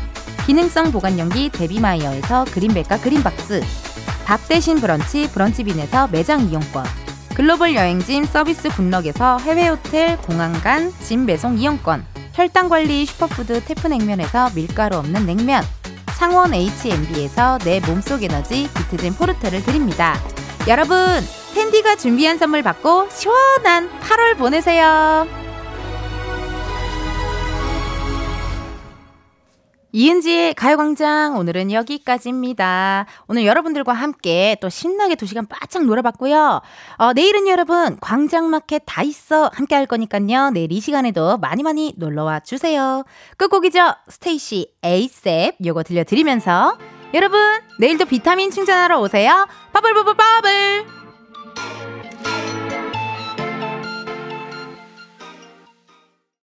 기능성 보관용기 데비마이어에서 그린백과 그린박스 밥 대신 브런치 브런치빈에서 매장 이용권 글로벌 여행짐 서비스 군럭에서 해외 호텔 공항간 짐 배송 이용권 혈당 관리 슈퍼푸드 태프냉면에서 밀가루 없는 냉면 창원 H&B에서 내 몸속 에너지 비트젠 포르테를 드립니다. 여러분 텐디가 준비한 선물 받고 시원한 8월 보내세요. 이은지의 가요광장 오늘은 여기까지입니다. 오늘 여러분들과 함께 또 신나게 두 시간 바짝 놀아봤고요. 어, 내일은 여러분 광장마켓 다 있어 함께 할 거니까요. 내일 이 시간에도 많이 많이 놀러와 주세요. 끝곡이죠. 스테이시 에이셉 요거 들려드리면서 여러분 내일도 비타민 충전하러 오세요. 빠블빠블빠블